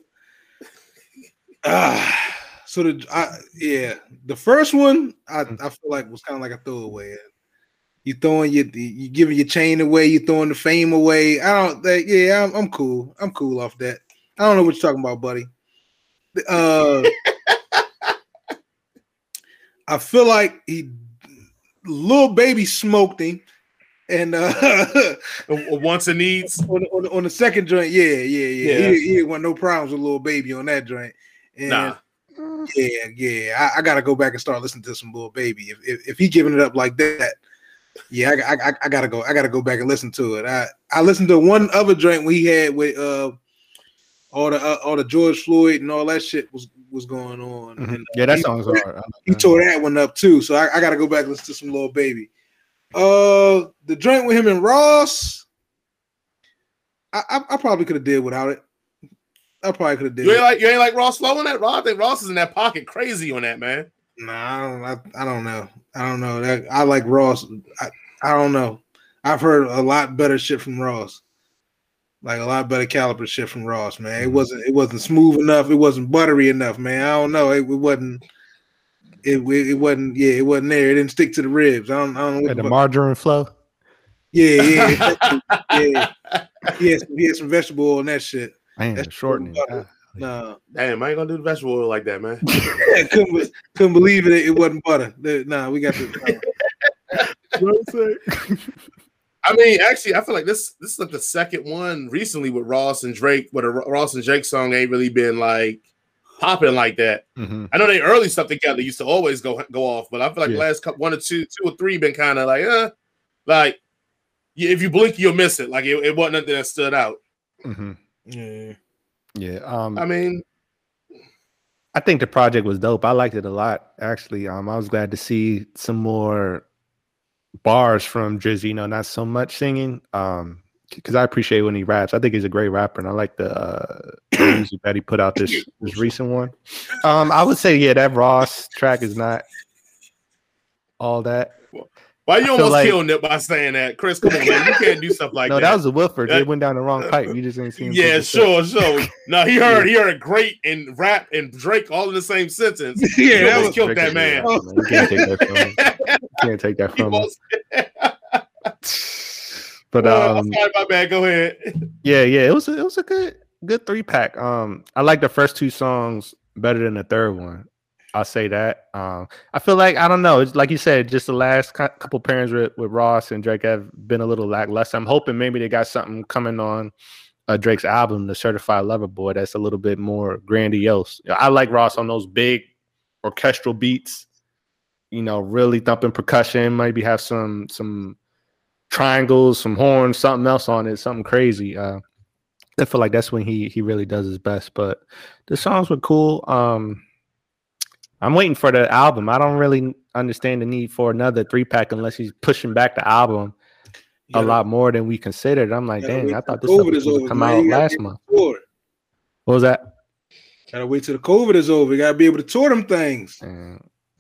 Speaker 2: Ah, so the I, yeah, the first one I, I feel like was kind of like a throwaway. You throwing your you giving your chain away, you throwing the fame away. I don't that yeah, I'm, I'm cool. I'm cool off that. I don't know what you're talking about, buddy. Uh I feel like he Lil Baby smoked him and uh
Speaker 1: Wants and needs.
Speaker 2: on, on, on the second joint, yeah, yeah, yeah.
Speaker 1: Yeah.
Speaker 2: He, he want no problems with Lil Baby on that joint. And
Speaker 1: Nah.
Speaker 2: yeah, yeah. I, I gotta go back and start listening to some Lil Baby. If, if if he giving it up like that, Yeah, I, I, I gotta go. I gotta go back and listen to it. I I listened to one other joint we had with uh all the uh, all the George Floyd and all that shit was was going on.
Speaker 3: Mhm.
Speaker 2: And, uh,
Speaker 3: Yeah, that
Speaker 2: he-
Speaker 3: song's hard. Like
Speaker 2: He
Speaker 3: that.
Speaker 2: tore that one up too. So I, I gotta go back and listen to some Lil Baby. Uh, the joint with him and Ross. I I, I probably could have did without it. I probably could have did.
Speaker 1: You ain't
Speaker 2: it.
Speaker 1: like you ain't like Ross Flow on that. Ross, I think Ross is in that pocket crazy on that man.
Speaker 2: Nah, I don't. I, I don't know. I don't know. That I like Ross. I, I don't know. I've heard a lot better shit from Ross. Like a lot better caliber shit from Ross, man. It mm-hmm. wasn't. It wasn't smooth enough. It wasn't buttery enough, man. I don't know. It, it wasn't. It, it it wasn't. Yeah, it wasn't there. It didn't stick to the ribs. I don't. I don't know.
Speaker 3: The
Speaker 2: the
Speaker 3: margarine flow.
Speaker 2: yeah, yeah, yeah. He had, some, he had some vegetable oil and that shit.
Speaker 3: Man,
Speaker 2: That's
Speaker 3: shortening.
Speaker 2: butter.
Speaker 3: God.
Speaker 2: Nah,
Speaker 1: Damn, I ain't gonna do the vegetable oil like that, man.
Speaker 2: Couldn't, couldn't believe it. It wasn't butter. The- Nah, we got the.
Speaker 1: I mean, actually, I feel like this this is like the second one recently with Ross and Drake, where the Ross and Drake song ain't really been like popping like that.
Speaker 3: Mhm.
Speaker 1: I know they early stuff together used to always go go off, but I feel like the last couple, one or two, two or three been kind of like, uh, like yeah, if you blink, you'll miss it. Like it, it wasn't nothing that stood out.
Speaker 3: Mhm.
Speaker 2: Yeah.
Speaker 3: Yeah. Um,
Speaker 1: I mean,
Speaker 3: I think the project was dope. I liked it a lot, actually. Um, I was glad to see some more bars from Drizzy. You know, not so much singing. Um, because I appreciate when he raps. I think he's a great rapper, and I like the, uh, music that he put out this this recent one. Um, I would say, yeah, that Ross track is not all that.
Speaker 1: Why you
Speaker 3: feel
Speaker 1: almost
Speaker 3: like-
Speaker 1: killed it by saying that, Chris? Come on, man, you can't do stuff like
Speaker 3: no,
Speaker 1: that.
Speaker 3: No, that was a Wilford.
Speaker 1: That-
Speaker 3: It went down the wrong pipe. You just ain't seen. him
Speaker 1: yeah,
Speaker 3: put this up.
Speaker 1: sure, sure. No, he heard he heard great and rap and Drake all in the same sentence.
Speaker 2: Yeah,
Speaker 1: You
Speaker 2: that was-
Speaker 1: killed that man.
Speaker 3: You can't take that from him. You can't take that from him. But
Speaker 1: Uh,
Speaker 3: um,
Speaker 1: sorry, my bad. Go ahead.
Speaker 3: Yeah, yeah, it was a, it was a good good three pack. Um, I like the first two songs better than the third one. I'll say that. Um, I feel like I don't know. It's like you said, just the last couple pairings with, with Ross and Drake have been a little lackluster. I'm hoping maybe they got something coming on uh, Drake's album, The Certified Lover Boy, that's a little bit more grandiose. I like Ross on those big orchestral beats. You know, really thumping percussion. Maybe have some some triangles, some horns, something else on it, something crazy. Uh, I feel like that's when he he really does his best. But the songs were cool. Um, I'm waiting for the album. I don't really understand the need for another three pack unless he's pushing back the album
Speaker 2: You
Speaker 3: a lot more than we considered. I'm like,
Speaker 2: gotta
Speaker 3: dang, I thought this
Speaker 2: COVID
Speaker 3: stuff was
Speaker 2: is
Speaker 3: to
Speaker 2: over,
Speaker 3: come
Speaker 2: man.
Speaker 3: out last month.
Speaker 2: Tour.
Speaker 3: What was that?
Speaker 2: Gotta wait till the COVID is over. You gotta be able to tour them things.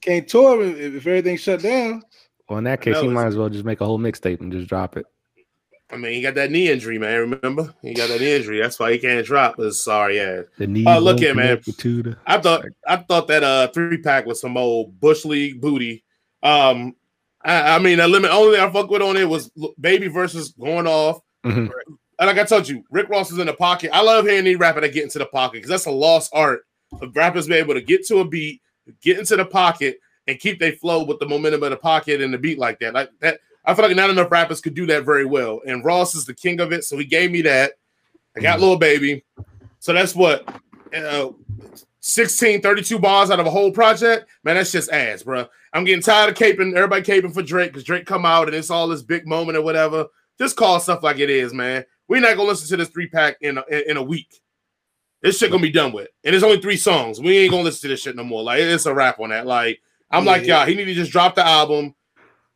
Speaker 2: Can't tour if, if everything's shut down.
Speaker 3: well, in that case,
Speaker 1: know,
Speaker 3: he might as well just make a whole mixtape and just drop it.
Speaker 1: I mean, he got that knee injury, man. Remember, he got that knee injury. That's why he can't drop. His sorry ass.
Speaker 3: The knee.
Speaker 1: Oh, look here, man.
Speaker 3: the-
Speaker 1: I thought I thought that uh three pack was some old bush league booty. Um, I, I mean, the limit only thing I fuck with on it was baby versus going off.
Speaker 3: Mhm.
Speaker 1: And like I told you, Rick Ross is in the pocket. I love hearing these rapper that get into the pocket because that's a lost art of rappers being able to get to a beat, get into the pocket, and keep their flow with the momentum of the pocket and the beat like that. Like that, I feel like not enough rappers could do that very well. And Ross is the king of it, so he gave me that. I got Lil Baby, so that's what uh, 16, 32 bars out of a whole project. Man, that's just ass, bro. I'm getting tired of caping, everybody caping for Drake because Drake come out and it's all this big moment or whatever. Just call stuff like it is, man. We're not gonna listen to this three pack in a, in a week. This shit gonna be done with, and it's only three songs. We ain't gonna listen to this shit no more. Like it's a wrap on that. Like I'm like
Speaker 2: Yeah.
Speaker 1: y'all, he need to just drop the album,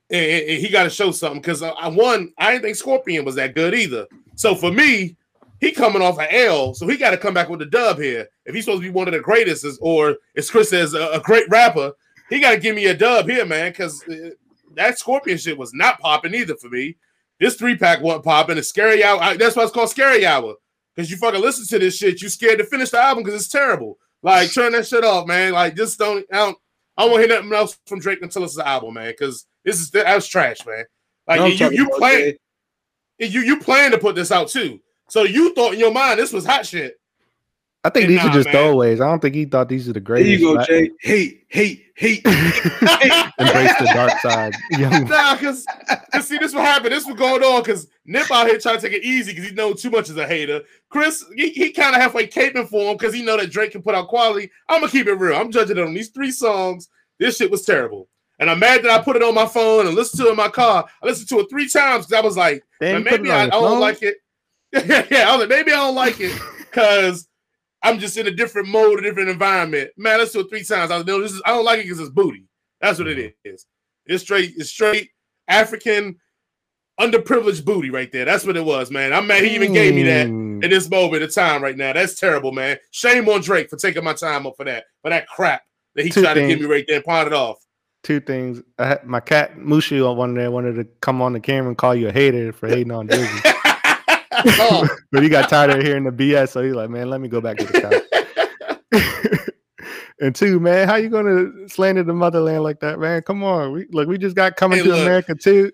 Speaker 1: and, he got to show something. Because I, I one, I didn't think Scorpion was that good either. So for me, he coming off an L, so he got to come back with a dub here. If he's supposed to be one of the greatest, or as Chris says, a, a great rapper, he got to give me a dub here, man. Because uh, that Scorpion shit was not popping either for me. This three pack wasn't popping. It's scary hour. I- that's why it's called scary hour. Because you fucking listen to this shit, you scared to finish the album because it's terrible. Like turn that shit off, man. Like just don't. I don't. I don't want to hear nothing else from Drake until it's the album, man. Because this is that was trash, man. Like
Speaker 2: I'm
Speaker 1: you, you plan, you you plan to put this out too. So you thought in your mind this was hot shit.
Speaker 3: I think
Speaker 1: Yeah,
Speaker 3: these are just
Speaker 1: man.
Speaker 3: throwaways. I don't think he thought these are the
Speaker 2: There
Speaker 3: greatest.
Speaker 2: you go,
Speaker 3: Like,
Speaker 2: Jay. Hate, hate, hate.
Speaker 3: Embrace the dark side. Young
Speaker 1: Nah, because see this what happened. This was going on because Nip out here trying to take it easy because he know too much as a hater. Chris, he, he kind of halfway caping for him because he know that Drake can put out quality. I'm gonna keep it real. I'm judging it on these three songs. This shit was terrible. And I'm mad that I put it on my phone and listened to it in my car. I listened to it three times because I was like, "Man, maybe I, I don't like it. yeah, I was like, maybe I don't like it because I'm just in a different mode, a different environment. Man, let's do it three times. I was no, this is I don't like it because it's booty. That's what it is. It's straight, it's straight African underprivileged booty right there. That's what it was, man. I'm mad he even gave me that
Speaker 3: Mm.
Speaker 1: in this moment of time right now. That's terrible, man. Shame on Drake for taking my time up for that, for that crap that he
Speaker 3: Two
Speaker 1: tried to give me right there and pawn it off.
Speaker 3: Two things. I had, my cat Mushu on one day wanted to come on the camera and call you a hater for hating on Drizzy.
Speaker 1: Oh,
Speaker 3: but he got tired of hearing the BS, so he's like, "Man, let me go back to the couch." and two, man, how you gonna slander the motherland like that, man? Come on, we look, we just got coming
Speaker 1: Hey,
Speaker 3: to
Speaker 1: look.
Speaker 3: America too.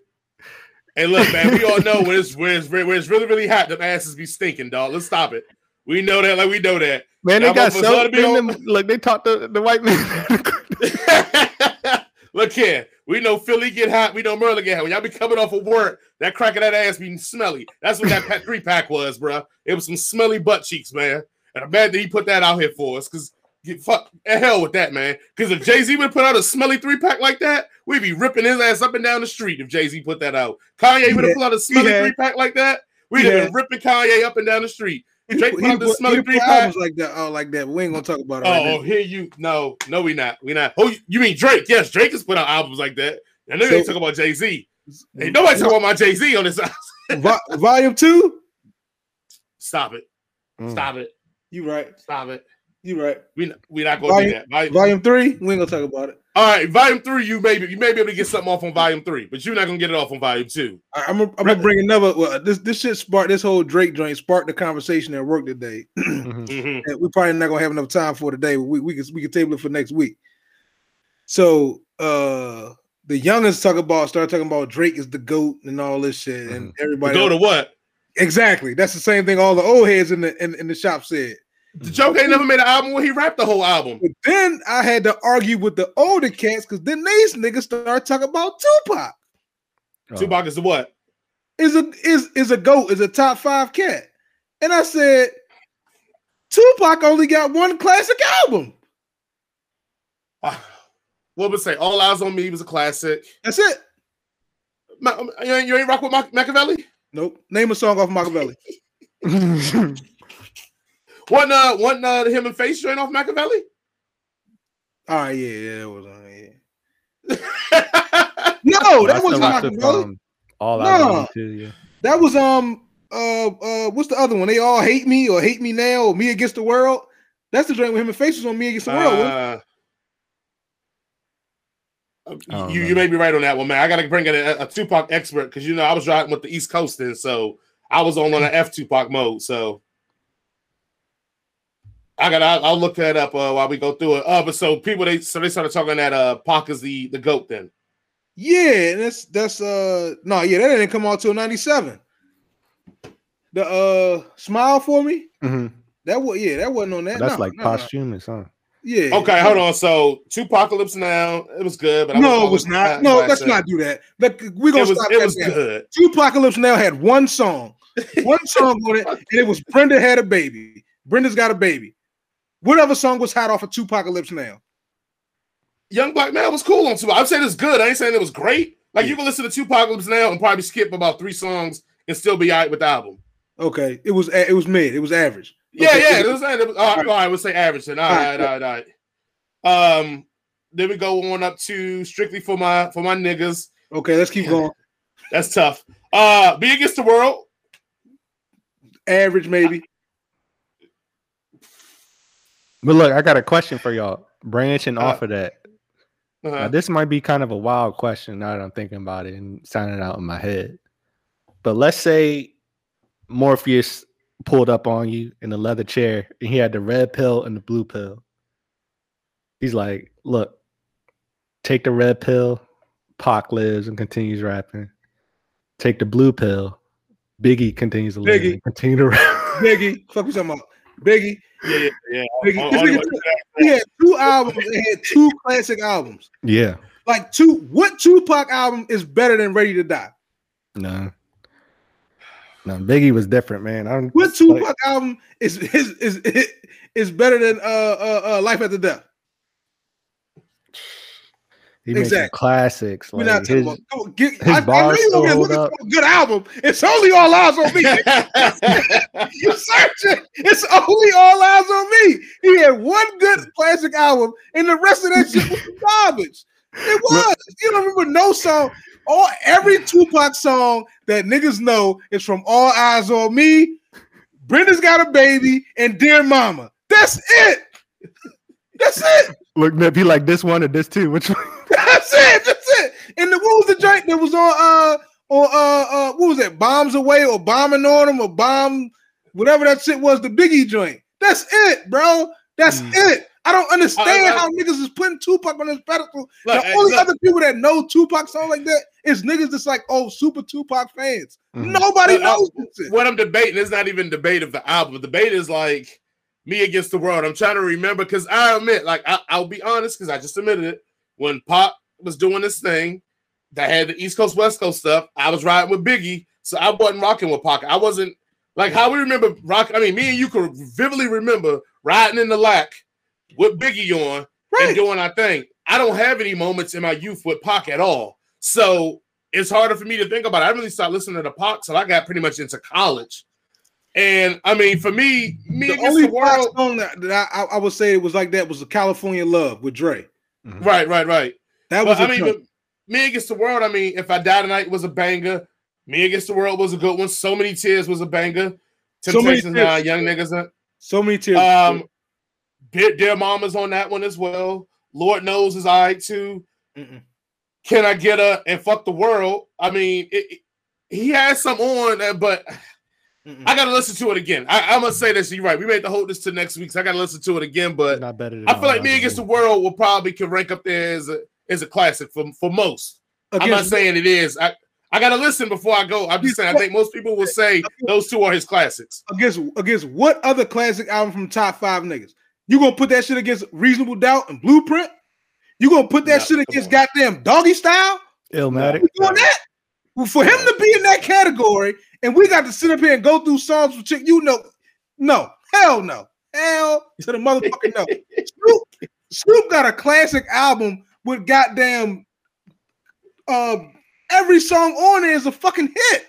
Speaker 1: hey, look, man, we all know when it's, when it's, when it's really, really hot, the asses be stinking, dog. Let's stop it. We know that, like we know that.
Speaker 3: Man, they got so
Speaker 1: oughta be
Speaker 3: in
Speaker 1: on-
Speaker 3: them, look, they taught the, the white man.
Speaker 1: Look here, we know Philly get hot. We know Merlin get hot. When y'all be coming off of work, that crack of that ass be smelly. That's what that three pack was, bro. It was some smelly butt cheeks, man. And I'm mad that he put that out here for us, cause get fuck the hell with that, man. Cause if Jay Z would put out a smelly three pack like that, we'd be ripping his ass up and down the street. If Jay Z put that out, Kanye would have
Speaker 2: Yeah,
Speaker 1: put out a smelly
Speaker 2: had-
Speaker 1: three pack like that. We'd have been ripping Kanye up and down the street.
Speaker 2: He,
Speaker 1: Drake
Speaker 2: he,
Speaker 1: put out the
Speaker 2: he,
Speaker 1: three pack.
Speaker 2: albums like that, oh, like that. We ain't gonna talk about it. right
Speaker 1: Oh,
Speaker 2: now.
Speaker 1: here you no, no, we not. We not. Oh, you mean Drake? Yes, Drake has put out albums like that. I know you ain't
Speaker 2: So-
Speaker 1: talking about Jay Z. Hey, nobody talking about my Jay Z on this.
Speaker 2: Vo- volume two.
Speaker 1: Stop it!
Speaker 3: Mm.
Speaker 1: Stop it!
Speaker 2: You right.
Speaker 1: Stop it!
Speaker 2: You right.
Speaker 1: We we not gonna do that. Volume-
Speaker 2: Volume three. We ain't gonna talk about it.
Speaker 1: All right, volume three. You maybe you may be able to get something off on volume three, but you're not gonna get it off on volume two.
Speaker 2: I, I'm gonna I'm bring another. Well, this this shit sparked this whole Drake joint sparked the conversation at work today.
Speaker 3: Mhm.
Speaker 1: Mhm.
Speaker 2: that we probably not gonna have enough time for today. But we we can we can table it for next week. So uh the youngest talk about start talking about Drake is the goat and all this shit, and everybody
Speaker 1: Go to what?
Speaker 2: exactly. That's the same thing all the old heads in the in, in the shop said.
Speaker 1: The joke ain't never made an album where he rapped the whole album.
Speaker 2: But then I had to argue with the older cats because then these niggas start talking about Tupac
Speaker 3: Oh.
Speaker 1: Tupac is the what?
Speaker 2: is a is is a goat is a top five cat, and I said Tupac only got one classic album.
Speaker 1: Ah, What would say? All Eyes on Me was a classic.
Speaker 2: That's it.
Speaker 1: Ma- You ain't, you ain't rock with Ma- Machiavelli?
Speaker 2: Nope. Name a song off Machiavelli.
Speaker 1: Wasn't uh, wasn't uh, him and Face joint off Machiavelli?
Speaker 2: All right, yeah, yeah, that was on. Yeah. No,
Speaker 3: I
Speaker 2: that
Speaker 3: still
Speaker 2: wasn't
Speaker 3: rock
Speaker 2: Machiavelli.
Speaker 3: um, all
Speaker 2: No.
Speaker 3: I want to yeah.
Speaker 2: That was um uh uh what's the other one? They all hate me or hate me now or me against the world. That's the joint with him and Face was on me against the world. wasn't?
Speaker 1: Uh, you,
Speaker 3: know.
Speaker 1: you may be right on that one, man. I got to bring in a, a Tupac expert because you know I was riding with the East Coast then, so I was on on an F Tupac mode. So I got I'll, I'll look that up uh, while we go through it. Uh, but so people they so they started talking that uh Pac is the the goat then.
Speaker 2: Yeah, and that's that's uh no, yeah, that didn't come out till 97. The uh smile for me,
Speaker 3: Mhm.
Speaker 2: that was yeah, that wasn't on that.
Speaker 3: That's
Speaker 2: no,
Speaker 3: like
Speaker 2: no, no.
Speaker 3: posthumous, huh?
Speaker 2: Yeah.
Speaker 1: Okay, hold on. So Tupacalypse now it was good, but I
Speaker 2: No,
Speaker 1: wouldn't
Speaker 2: it was not.
Speaker 1: a
Speaker 2: No, let's
Speaker 1: classic.
Speaker 2: not do that. Look, we're gonna
Speaker 1: was
Speaker 2: stop
Speaker 1: it was
Speaker 2: there.
Speaker 1: good.
Speaker 2: Tupacalypse now had one song, one song on it, and it was Brenda had a baby. Brenda's got a baby. Whatever song was hot off of Tupacalypse now.
Speaker 1: Young Black Man was cool on Tupac. I'm saying it's good. I ain't saying it was great. Like you can listen to Tupacalypse now and probably skip about three songs and still be all right with the album.
Speaker 2: Okay, it was it was mid, it was average.
Speaker 1: Yeah,
Speaker 2: Okay,
Speaker 1: yeah.
Speaker 2: it
Speaker 1: It
Speaker 2: was-
Speaker 1: was, it was, all right, all right, we'll say average then. All
Speaker 2: All
Speaker 1: right,
Speaker 2: right,
Speaker 1: all right, all right. Um, then we go on up to strictly for my for my niggas.
Speaker 2: Okay, let's keep going.
Speaker 1: That's tough. Uh, be against the world.
Speaker 2: Average maybe.
Speaker 3: But look, I got a question for y'all. Branching
Speaker 1: Uh,
Speaker 3: off of that.
Speaker 1: Uh-huh.
Speaker 3: Now, this might be kind of a wild question now that I'm thinking about it and sounding out in my head. But let's say Morpheus pulled up on you in the leather chair and he had the red pill and the blue pill. He's like, look, take the red pill, Pac lives and continues rapping. Take the blue pill, Biggie continues to live
Speaker 2: Biggie.
Speaker 3: and continue to rap.
Speaker 2: Biggie, fuck we talking about. Biggie,
Speaker 1: yeah, yeah, yeah.
Speaker 2: Biggie.
Speaker 1: On-
Speaker 2: This
Speaker 1: on-
Speaker 2: nigga- he had two albums. They had two classic albums.
Speaker 3: yeah.
Speaker 2: Like two, what Tupac album is better than Ready to Die?
Speaker 3: No. No, Biggie was different, man. I'm
Speaker 2: What
Speaker 3: like-
Speaker 2: Tupac album is is is is better than uh uh, uh Life After Death?
Speaker 3: He
Speaker 2: Exactly.
Speaker 3: classics.
Speaker 2: We're
Speaker 3: Like
Speaker 2: not
Speaker 3: his,
Speaker 2: about. Get,
Speaker 3: his
Speaker 2: I, I know you're
Speaker 3: hold up.
Speaker 2: for a good album. It's only all eyes on me. you searching. It's only all eyes on me. He had one good classic album, and the rest of that shit was garbage. It was. You don't remember no song. All every Tupac song that niggas know is from All Eyes on Me. Brenda's got a baby and Dear Mama. That's it. That's it.
Speaker 3: look, Nip, he like this one or this two. Which one?
Speaker 2: That's it. That's it. And the, what was the joint that was on uh on uh uh what was that? Bombs away or bombing on them or bomb whatever that shit was, the Biggie joint. That's it, bro. That's
Speaker 3: Mm.
Speaker 2: it. I don't understand
Speaker 1: I- I-
Speaker 2: how niggas is putting Tupac on this pedestal.
Speaker 1: Look,
Speaker 2: the only
Speaker 1: look.
Speaker 2: other people that know Tupac song like that is niggas that's like, oh, super Tupac fans.
Speaker 3: Mhm.
Speaker 2: Nobody
Speaker 1: Look, I-
Speaker 2: knows this
Speaker 1: what I'm debating is not even debate of the album. The debate is like me against the world. I'm trying to remember because I admit, like, I, I'll be honest because I just admitted it. When Pop was doing this thing that had the East Coast West Coast stuff, I was riding with Biggie, so I wasn't rocking with Pac. I wasn't like how we remember rock. I mean, me and you could vividly remember riding in the lack with Biggie on and doing our thing. I don't have any moments in my youth with Pac at all. So it's harder for me to think about. it. I really started listening to the Pac till I got pretty much into college. And I mean, for me, me
Speaker 2: The
Speaker 1: against
Speaker 2: only
Speaker 1: the
Speaker 2: Pac
Speaker 1: world,
Speaker 2: song that, that I, I would say it was like that was the California Love with Dre.
Speaker 3: Mhm.
Speaker 1: right, right, right.
Speaker 2: That
Speaker 1: But
Speaker 2: was
Speaker 1: I
Speaker 2: a
Speaker 1: mean, but me against the world. I mean, if I die tonight was a banger. Me against the world was a good one. So many tears was a banger.
Speaker 2: So Many
Speaker 1: Temptations now, young niggas. uh,
Speaker 2: so many tears.
Speaker 1: Um, Dear, Dear Mama's on that one as well. Lord knows is all right too.
Speaker 2: Mm-mm.
Speaker 1: Can I get a and fuck the world? I mean, it, it- he has some on, but
Speaker 2: Mm-mm.
Speaker 1: I gotta listen to it again. I, I'm gonna say this. You're right. We made the hold this to next week, so I gotta listen to it again. But
Speaker 3: not better than
Speaker 1: I feel like Me Against the World will probably can rank up there as a as a classic for for most. I'm not saying it is. I I gotta listen before I go. I'm just saying. I think most people will say those two are his classics.
Speaker 2: against against what other classic album from top five niggas? You gonna put that shit against Reasonable Doubt and Blueprint? You gonna put that
Speaker 1: No,
Speaker 2: shit against goddamn Doggystyle?
Speaker 3: Illmatic.
Speaker 2: We doing that? Well, for him to be in that category, and we got to sit up here and go through songs with chick, you know, no, hell no, hell to the motherfucking no. Snoop, Snoop got a classic album with goddamn, um, every song on there is a fucking hit.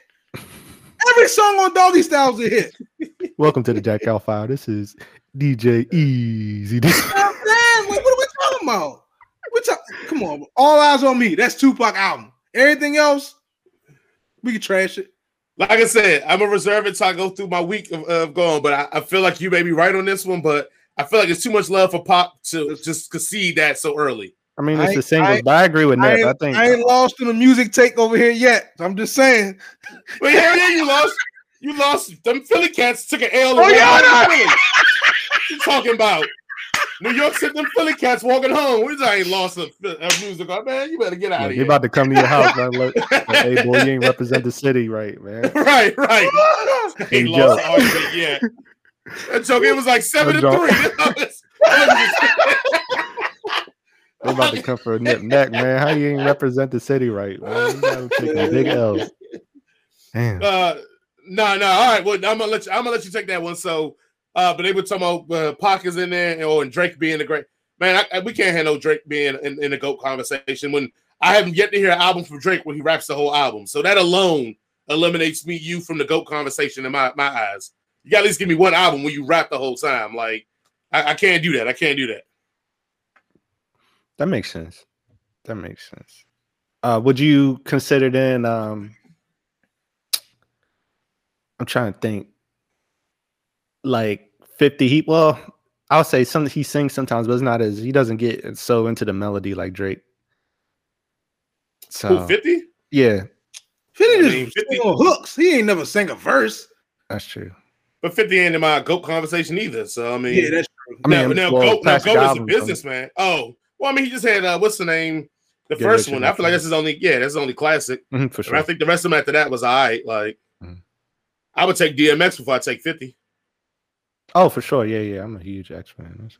Speaker 2: Every song on Doggystyle is a hit.
Speaker 3: Welcome to the Jack Al File. This is DJ Easy.
Speaker 2: You know what I'm saying? Like, what are we talking about? We talk, come on, all eyes on me. That's Tupac album. Everything else, we can trash it.
Speaker 1: Like I said, I'm gonna reserve it till I go through my week of, of going. But I, I feel like you may be right on this one. But I feel like it's too much love for Pop to just concede that so early.
Speaker 3: I mean, it's
Speaker 2: ain't-
Speaker 3: the singles,
Speaker 2: I-
Speaker 3: but I agree with
Speaker 2: I
Speaker 3: I think
Speaker 2: I ain't lost in the music take over here yet. I'm just saying.
Speaker 1: But yeah, yeah, you lost. You lost. Them Philly cats took an L.
Speaker 2: Oh,
Speaker 1: away
Speaker 2: yeah,
Speaker 1: from
Speaker 2: I know.
Speaker 1: Philly. You talking about? New York sent them Philly cats walking home. We just ain't lost a, a music. Oh, man, you better get out of here.
Speaker 3: about to come to your house. Man. Look, like, hey boy, you ain't represent the city right, man.
Speaker 1: right, right. Ain't lost the argument yet. That joke, it was like seven to three.
Speaker 3: They about to come for a nip neck, man. How you ain't represent the city right, man? You take a big L. Damn.
Speaker 1: Uh, no, no. All right. Well, I'm gonna let you. I'm gonna let you take that one. So, uh, but they were talking about uh, is in there, or and Drake being the great man. I, I- we can't handle Drake being in, in the goat conversation when I haven't yet to hear an album from Drake where he raps the whole album. So that alone eliminates me you from the goat conversation in my my eyes. You got to at least give me one album where you rap the whole time. Like I, I can't do that. I can't do that.
Speaker 3: That makes sense. That makes sense. Uh, would you consider then? Um, I'm trying to think. Like 50 he well, I'll say some he sings sometimes, but it's not as he doesn't get so into the melody like Drake. So
Speaker 1: Fifty.
Speaker 3: yeah,
Speaker 2: 50
Speaker 1: I mean, 50
Speaker 2: on hooks. He ain't never sang a verse.
Speaker 3: that's true.
Speaker 1: But 50 ain't in my GOAT conversation either. So I mean,
Speaker 2: Yeah, that's true.
Speaker 3: I mean,
Speaker 1: now, now,
Speaker 3: well,
Speaker 1: GOAT, now GOAT is a businessman. Oh, well, I mean, he just had uh, what's the name? The
Speaker 3: Get
Speaker 1: first one. I feel like
Speaker 3: Die
Speaker 1: that's his only. Yeah, that's his only classic.
Speaker 3: Mhm, for
Speaker 1: And
Speaker 3: sure.
Speaker 1: I think the rest of them after that was all right. Like,
Speaker 3: Mhm.
Speaker 1: I would take DMX before I take 50.
Speaker 3: Oh, for sure. Yeah, yeah. I'm a huge X fan.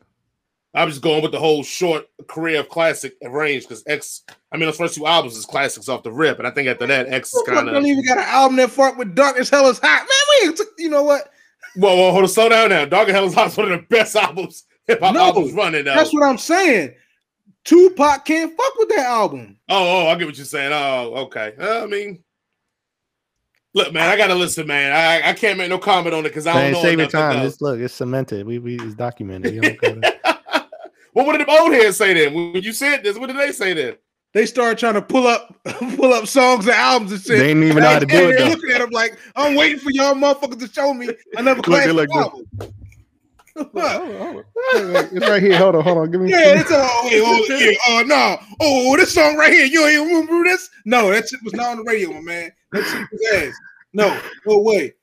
Speaker 1: I'm just going with the whole short career of classic range because X. I mean, those first two albums is classics off the rip, and I think after that, X is kind of.
Speaker 2: don't even got an album that fuck with Dark as Hell is Hot. Man, we you know what?
Speaker 1: Whoa, whoa, hold on, slow down now. Dark as Hell is Hot is one of the best albums, hip hop
Speaker 2: No,
Speaker 1: albums running. Now.
Speaker 2: That's what I'm saying. Tupac can't fuck with that album.
Speaker 1: Oh, oh, I get what you're saying. Oh, okay. Uh, I mean, look, man, I gotta listen, man. I, I can't make no comment on it because I don't
Speaker 3: Man,
Speaker 1: know.
Speaker 3: save your time.
Speaker 1: about-
Speaker 3: It's, look, it's cemented. We we it's documented. You
Speaker 1: Well, what did the old heads say then? When you said this, what did they say then?
Speaker 2: They started trying to pull up, pull up songs and albums and shit.
Speaker 3: they didn't even know how to do
Speaker 2: And
Speaker 3: it
Speaker 2: they're
Speaker 3: though.
Speaker 2: Looking at them like, I'm waiting for y'all motherfuckers to show me another
Speaker 3: Look, they
Speaker 2: classic
Speaker 3: look good.
Speaker 2: album.
Speaker 3: It's right here. Hold on, hold on. Give me.
Speaker 2: Yeah, it's all wait, oh, yeah, oh no, oh this song right here, you don't remember this? No, that shit was not on the radio, my man. That shit was ass. No, no way.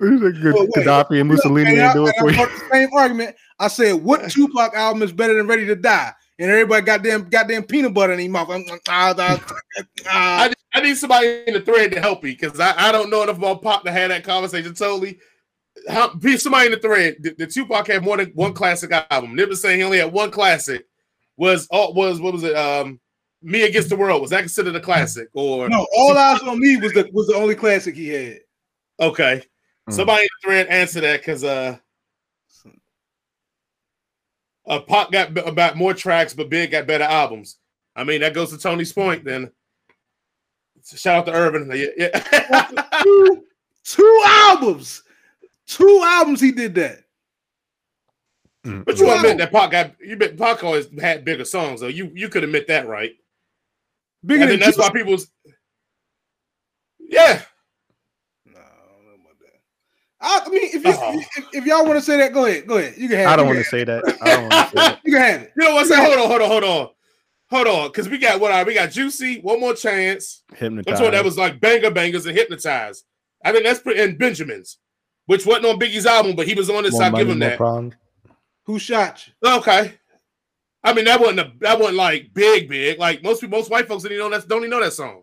Speaker 3: It's a good
Speaker 2: wait.
Speaker 3: Gaddafi and Mussolini
Speaker 2: And
Speaker 3: and
Speaker 2: I,
Speaker 3: do it
Speaker 2: and I
Speaker 3: for you.
Speaker 2: the same argument. I said, what Tupac album is better than Ready to Die? And everybody got damn goddamn peanut butter in their mouth. Ah, ah, ah, ah.
Speaker 1: I, I need somebody in the thread to help me because I, I don't know enough about Pop to have that conversation totally. How, be somebody in the thread. The, the Tupac had more than one classic album. Nip was saying he only had one classic. Was oh, was what was it? Um, Me Against the World. Was that considered a classic or
Speaker 2: No, all eyes on me was the was the only classic he had.
Speaker 1: okay?
Speaker 3: Mm.
Speaker 1: Somebody in the thread answer that because uh, uh, Pop got b- about more tracks, but Big got better albums. I mean, that goes to Tony's point. Then shout out to Irvin. Yeah, yeah.
Speaker 2: Two, two albums. Two albums he did that.
Speaker 3: Mm,
Speaker 1: But you
Speaker 2: Wow.
Speaker 1: admit that Pac got you bet Pac always had bigger songs, though. You you could admit that, right?
Speaker 2: Bigger
Speaker 1: and
Speaker 2: than
Speaker 1: then that's why people's yeah.
Speaker 2: No, I don't know about that. I, I mean, if, you,
Speaker 1: Oh.
Speaker 2: if, if y'all want to say that, go ahead. Go ahead. You can have.
Speaker 3: I
Speaker 2: it.
Speaker 3: don't want to say that. I don't want to say that.
Speaker 2: You can have it.
Speaker 1: You know what I'm saying? Hold on, hold on, hold on. Hold on, because we got what all right, we got Juicy, one more chance.
Speaker 3: Hypnotized.
Speaker 1: Which one that was like banger bangers and hypnotized. I think that's pretty and Benjamin's, which wasn't on Biggie's album, but he was on it, so I give
Speaker 3: money,
Speaker 1: him that.
Speaker 3: problems.
Speaker 2: Who shot you?
Speaker 1: Okay. I mean, that wasn't a, that wasn't like big, big. Like most people, most white folks didn't even know that don't even know that song.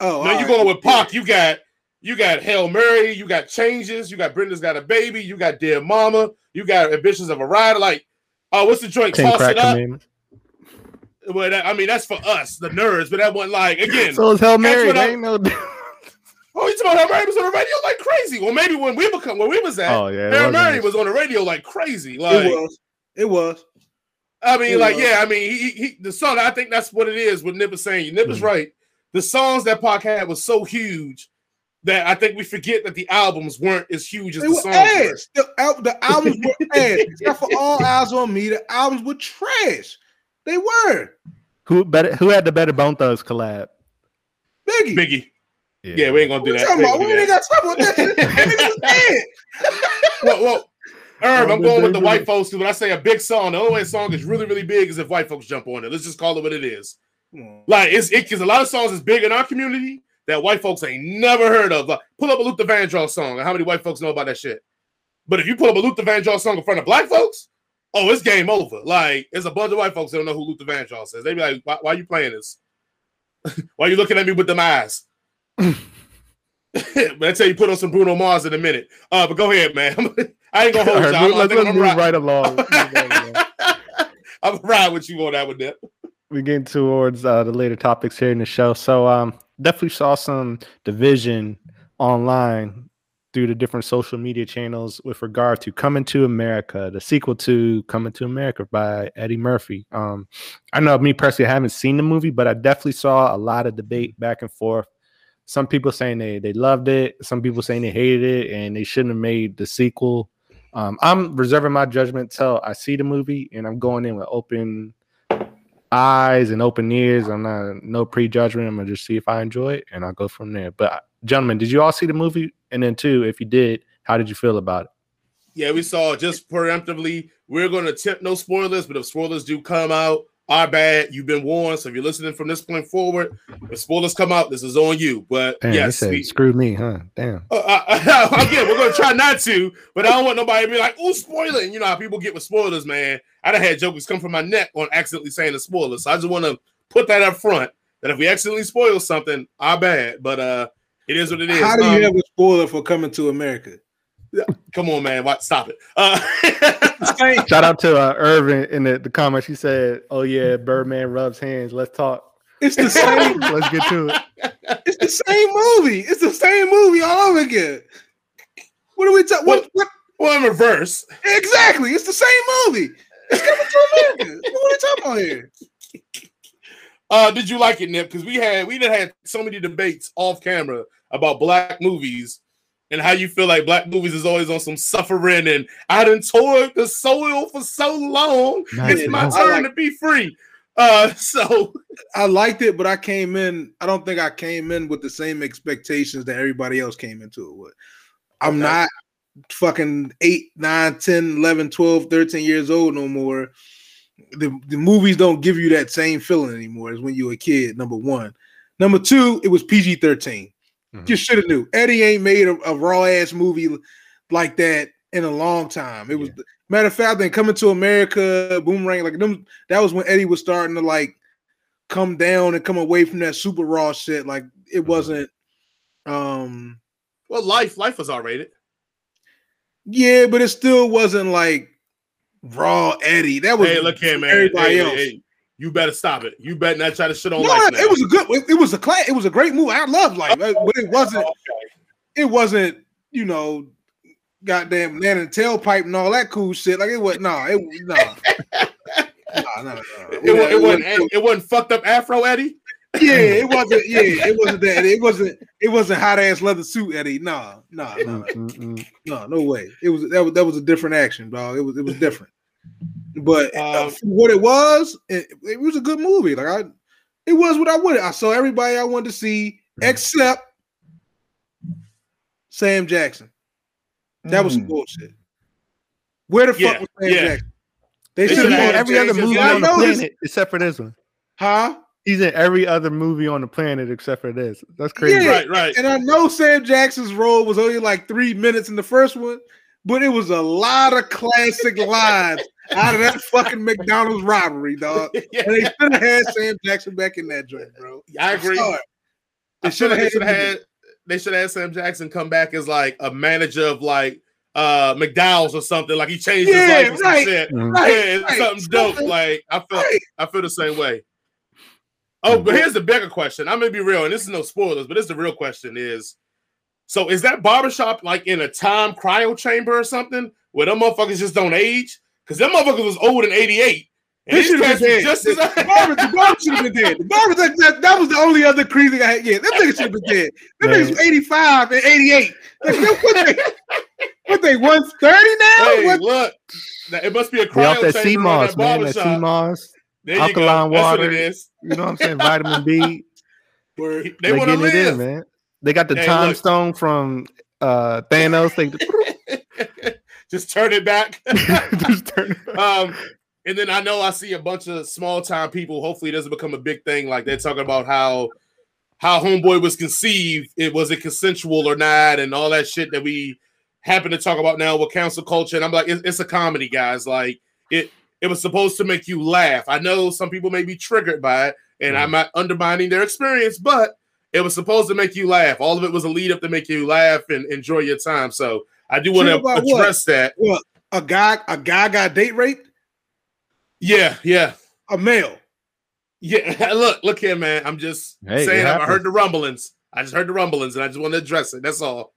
Speaker 2: Oh,
Speaker 1: No,
Speaker 2: all
Speaker 1: you
Speaker 2: right.
Speaker 1: going with Pac. You got you got Hail Mary. You got Changes. You got Brenda's Got a Baby. You got Dear Mama. You got Ambitions of a Rider. Like, oh, what's the joint? Toss it up.
Speaker 3: commandments.
Speaker 1: Well, that, I mean, that's for us, the nerds. But that wasn't like again.
Speaker 3: So is Hail Mary.
Speaker 1: what I-
Speaker 3: ain't no.
Speaker 1: oh, you talking about Hail Mary was on the radio like crazy? Well, maybe when we become where we was at,
Speaker 3: oh yeah. it
Speaker 1: Hail
Speaker 3: wasn't
Speaker 1: Mary
Speaker 3: this-
Speaker 1: was on the radio like crazy. Like,
Speaker 2: It was. It was.
Speaker 1: I mean,
Speaker 2: It
Speaker 1: like,
Speaker 2: was.
Speaker 1: yeah, I mean, he, he, he- the song. I think that's what it is. With Nip is saying. Nip is
Speaker 3: Mhm.
Speaker 1: right. The songs that Pac had was so huge that I think we forget that the albums weren't as huge as
Speaker 2: They
Speaker 1: the
Speaker 2: were
Speaker 1: songs. were.
Speaker 2: The, al- the albums were ass. Except for all eyes on me, the albums were trash. They were.
Speaker 3: Who better? Who had the better Bone Thugs collab?
Speaker 2: Biggie.
Speaker 1: Biggie. Yeah, we ain't gonna
Speaker 2: What
Speaker 1: do
Speaker 2: you
Speaker 1: that.
Speaker 2: talking
Speaker 1: We
Speaker 2: about?
Speaker 1: ain't
Speaker 2: We
Speaker 1: gonna
Speaker 2: ain't got to talk about that shit. That nigga was dead.
Speaker 1: that. well, well, Herb, I'm going with the white folks because when I say a big song, the only way a song is really, really big is if white folks jump on it. Let's just call it what it is. Like it's it because a lot of songs is big in our community that white folks ain't never heard of. Like pull up a Luther Vandross song, and how many white folks know about that shit? But if you pull up a Luther Vandross song in front of black folks, oh, it's game over. Like it's a bunch of white folks that don't know who Luther Vandross is. They be like, why, why you playing this? why are you looking at me with them eyes? but I tell you, put on some Bruno Mars in a minute. Uh, but go ahead, man. I ain't gonna hold you.
Speaker 3: right, let's, let's move
Speaker 1: ride,
Speaker 3: right along. Let's move right along.
Speaker 1: I'm ride with you on that one, Nip.
Speaker 3: we getting towards uh, the later topics here in the show. So um definitely saw some division online through the different social media channels with regard to Coming to America, the sequel to Coming to America by Eddie Murphy. Um I know me personally I haven't seen the movie, but I definitely saw a lot of debate back and forth. Some people saying they they loved it, some people saying they hated it and they shouldn't have made the sequel. Um, I'm reserving my judgment till I see the movie and I'm going in with open eyes and open ears. I'm not no prejudgment. I'm gonna just see if I enjoy it and I'll go from there. But gentlemen, did you all see the movie? And then two, if you did, how did you feel about it?
Speaker 1: Yeah, we saw just preemptively. We're to attempt no spoilers, but if spoilers do come out, our bad. You've been warned. So if you're listening from this point forward, if spoilers come out, this is on you. But
Speaker 3: Damn,
Speaker 1: yes,
Speaker 3: they said,
Speaker 1: we,
Speaker 3: screw me, huh? Damn.
Speaker 1: uh, uh, again, we're going to try not to, but I don't want nobody to be like, oh, spoiling. You know how people get with spoilers, man. I done had jokers come from my neck on accidentally saying the spoilers. So I just want to put that up front that if we accidentally spoil something, our bad. But uh, it is what it is.
Speaker 2: How do you
Speaker 1: Um,
Speaker 2: have a spoiler for coming to America?
Speaker 1: Come on, man. What? Stop it. Uh,
Speaker 3: Shout out to uh, Irvin in the, the comments. He said, "Oh yeah, Birdman rubs hands. Let's talk.
Speaker 2: It's the same.
Speaker 3: Let's get to it."
Speaker 2: it's the same movie. It's the same movie all over again. What are we talking? What, what?
Speaker 1: well, in reverse.
Speaker 2: Exactly. It's the same movie. It's coming to America. what are we talking about here?
Speaker 1: uh, did you like it, Nip? Because we had we done had so many debates off camera about black movies and how you feel like black movies is always on some suffering and I done toiled the soil for so long.
Speaker 3: Nice,
Speaker 1: it's my
Speaker 3: nice.
Speaker 1: turn
Speaker 2: like-
Speaker 1: to be free. Uh, so
Speaker 2: I liked it, but I came in. I don't think I came in with the same expectations that everybody else came into it with. I'm
Speaker 1: Okay.
Speaker 2: not fucking 8, 9, 10, 11, 12, 13 years old no more. The, the movies don't give you that same feeling anymore as when you were a kid, number one. Number two, it was PG 13.
Speaker 3: Mhm.
Speaker 2: You should have knew. Eddie ain't made a, a raw ass movie like that in a long time. It was matter of fact, then coming to America, Boomerang, like them. That was when Eddie was starting to like come down and come away from that super raw shit. Like it
Speaker 3: Mhm.
Speaker 2: wasn't. Um.
Speaker 1: well, life life was R rated.
Speaker 2: Yeah, but it still wasn't like raw Eddie. That was
Speaker 1: Hey, look here, man.
Speaker 2: Everybody
Speaker 1: Hey,
Speaker 2: else.
Speaker 1: hey, you better stop it. You better not try to shit on
Speaker 2: No,
Speaker 1: life. now.
Speaker 2: it was a good. It, it was a class. It was a great movie. I love Life, but it wasn't.
Speaker 1: Okay.
Speaker 2: It wasn't. You know, goddamn man and tailpipe and all that cool shit. Like it was. No, it no. No, no, no.
Speaker 1: It, wa- it wasn't. It wasn't fucked up Afro Eddie.
Speaker 2: Yeah, it wasn't. Yeah, it wasn't that. It wasn't. It wasn't hot ass leather suit, Eddie. No, no, no,
Speaker 3: Mm, mm, mm.
Speaker 2: no, no way. It was that was that was a different action, dog. It was it was different. But uh,
Speaker 1: Um,
Speaker 2: for what it was, it, it was a good movie. Like I, it was what I wanted. I saw everybody I wanted to see, except Sam Jackson. That was
Speaker 5: Mm.
Speaker 2: bullshit. Where the
Speaker 1: Yeah,
Speaker 2: fuck was Sam
Speaker 1: yeah.
Speaker 2: Jackson? They
Speaker 1: They
Speaker 2: should
Speaker 1: should've
Speaker 3: He's in
Speaker 1: had
Speaker 3: every other movie on the
Speaker 2: I noticed-
Speaker 3: planet except for this one.
Speaker 2: huh?
Speaker 3: He's in every other movie on the planet except for this. That's crazy.
Speaker 2: Yeah.
Speaker 1: Right, right.
Speaker 2: And I know Sam Jackson's role was only like three minutes in the first one, but it was a lot of classic lines out of that fucking McDonald's robbery, dog.
Speaker 1: yeah,
Speaker 2: And they should have had Sam Jackson back in that joint, bro.
Speaker 1: I agree.
Speaker 2: Sorry. They
Speaker 1: should have.
Speaker 2: shoulda
Speaker 1: They should
Speaker 2: had
Speaker 1: had. They should have had Sam Jackson come back as like a manager of like uh McDowell's or something. Like he changed his
Speaker 2: Yeah,
Speaker 1: life or some
Speaker 2: right.
Speaker 1: shit.
Speaker 3: Mhm.
Speaker 2: Right,
Speaker 1: yeah,
Speaker 2: right.
Speaker 1: something dope.
Speaker 2: Something-
Speaker 1: Like I feel.
Speaker 2: right.
Speaker 1: I feel the same way. Oh, but here's the bigger question. I'm gonna be real, and this is no spoilers, but this is the real question: is so is that barbershop like in a time cryo chamber or something where them motherfuckers just don't age? Because them motherfuckers was old in '88. And
Speaker 2: They
Speaker 1: these
Speaker 2: should have
Speaker 1: cats
Speaker 2: been
Speaker 1: was
Speaker 2: dead.
Speaker 1: just as
Speaker 2: the barber, the barber should have been dead. The barber, that, that, that was the only other crazy I had. Yeah, them niggas should have been dead. Them
Speaker 3: Man.
Speaker 2: niggas was 85 and 88. Like, what they, what they 130 now?
Speaker 1: Hey,
Speaker 2: What-
Speaker 1: look, that- it must be a
Speaker 3: They
Speaker 1: cryo
Speaker 3: off that
Speaker 1: chamber
Speaker 3: sea
Speaker 1: on
Speaker 3: moss,
Speaker 1: that
Speaker 3: man. That sea
Speaker 1: barbershop.
Speaker 3: moss.
Speaker 1: There you go.
Speaker 3: alkaline
Speaker 1: That's what
Speaker 3: water.
Speaker 1: it is.
Speaker 3: You know what I'm saying? Vitamin B.
Speaker 2: Word.
Speaker 1: They, want to
Speaker 3: getting it in, man. They got the
Speaker 1: Hey,
Speaker 3: time
Speaker 1: look.
Speaker 3: stone from uh Thanos. They
Speaker 1: Just turn it back.
Speaker 3: just turn it-
Speaker 1: um, and then I know I see a bunch of small time people. Hopefully, it doesn't become a big thing. Like they're talking about how how Homeboy was conceived. It was it consensual or not, and all that shit that we happen to talk about now with cancel culture. And I'm like, it's, it's a comedy, guys. Like it it was supposed to make you laugh. I know some people may be triggered by it, and I'm not undermining their experience, but it was supposed to make you laugh. All of it was a lead up to make you laugh and enjoy your time. So I do want to
Speaker 2: Triggered by what?
Speaker 1: address that.
Speaker 2: What? A guy, a guy got date raped?
Speaker 1: Yeah, yeah.
Speaker 2: A male.
Speaker 1: Yeah, look, look here, man. I'm just
Speaker 3: Hey,
Speaker 1: saying I heard the rumblings. I just heard the rumblings, and I just want to address it. That's all.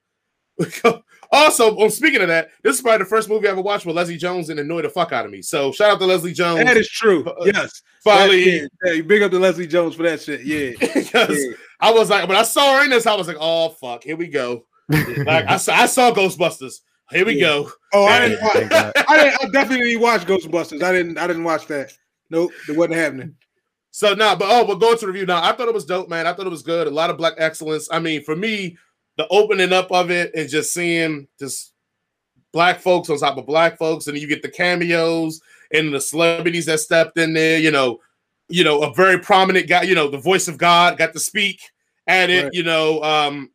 Speaker 1: also, on speaking of that, this is probably the first movie I ever watched with Leslie Jones and annoyed the fuck out of me. So shout out to Leslie Jones.
Speaker 2: That is true.
Speaker 1: Uh,
Speaker 2: Yes.
Speaker 1: finally,
Speaker 2: Yeah, yeah, big up to Leslie Jones for that shit. Yeah.
Speaker 1: because
Speaker 2: yeah.
Speaker 1: I was like, when I saw her in this, I was like, oh fuck, here we go. Like I saw, I saw Ghostbusters. Here we
Speaker 2: Yeah.
Speaker 1: go.
Speaker 2: Oh, I didn't. watch- I didn't. I definitely didn't watch Ghostbusters. I didn't. I didn't watch that. Nope, it wasn't happening.
Speaker 1: So now, but oh, we're going to review now. I thought it was dope, man. I thought it was good. A lot of black excellence. I mean, for me, the opening up of it and just seeing just black folks on top of black folks, and you get the cameos and the celebrities that stepped in there. You know, you know, a very prominent guy. You know, the voice of God got to speak at it.
Speaker 2: Right.
Speaker 1: You know, um,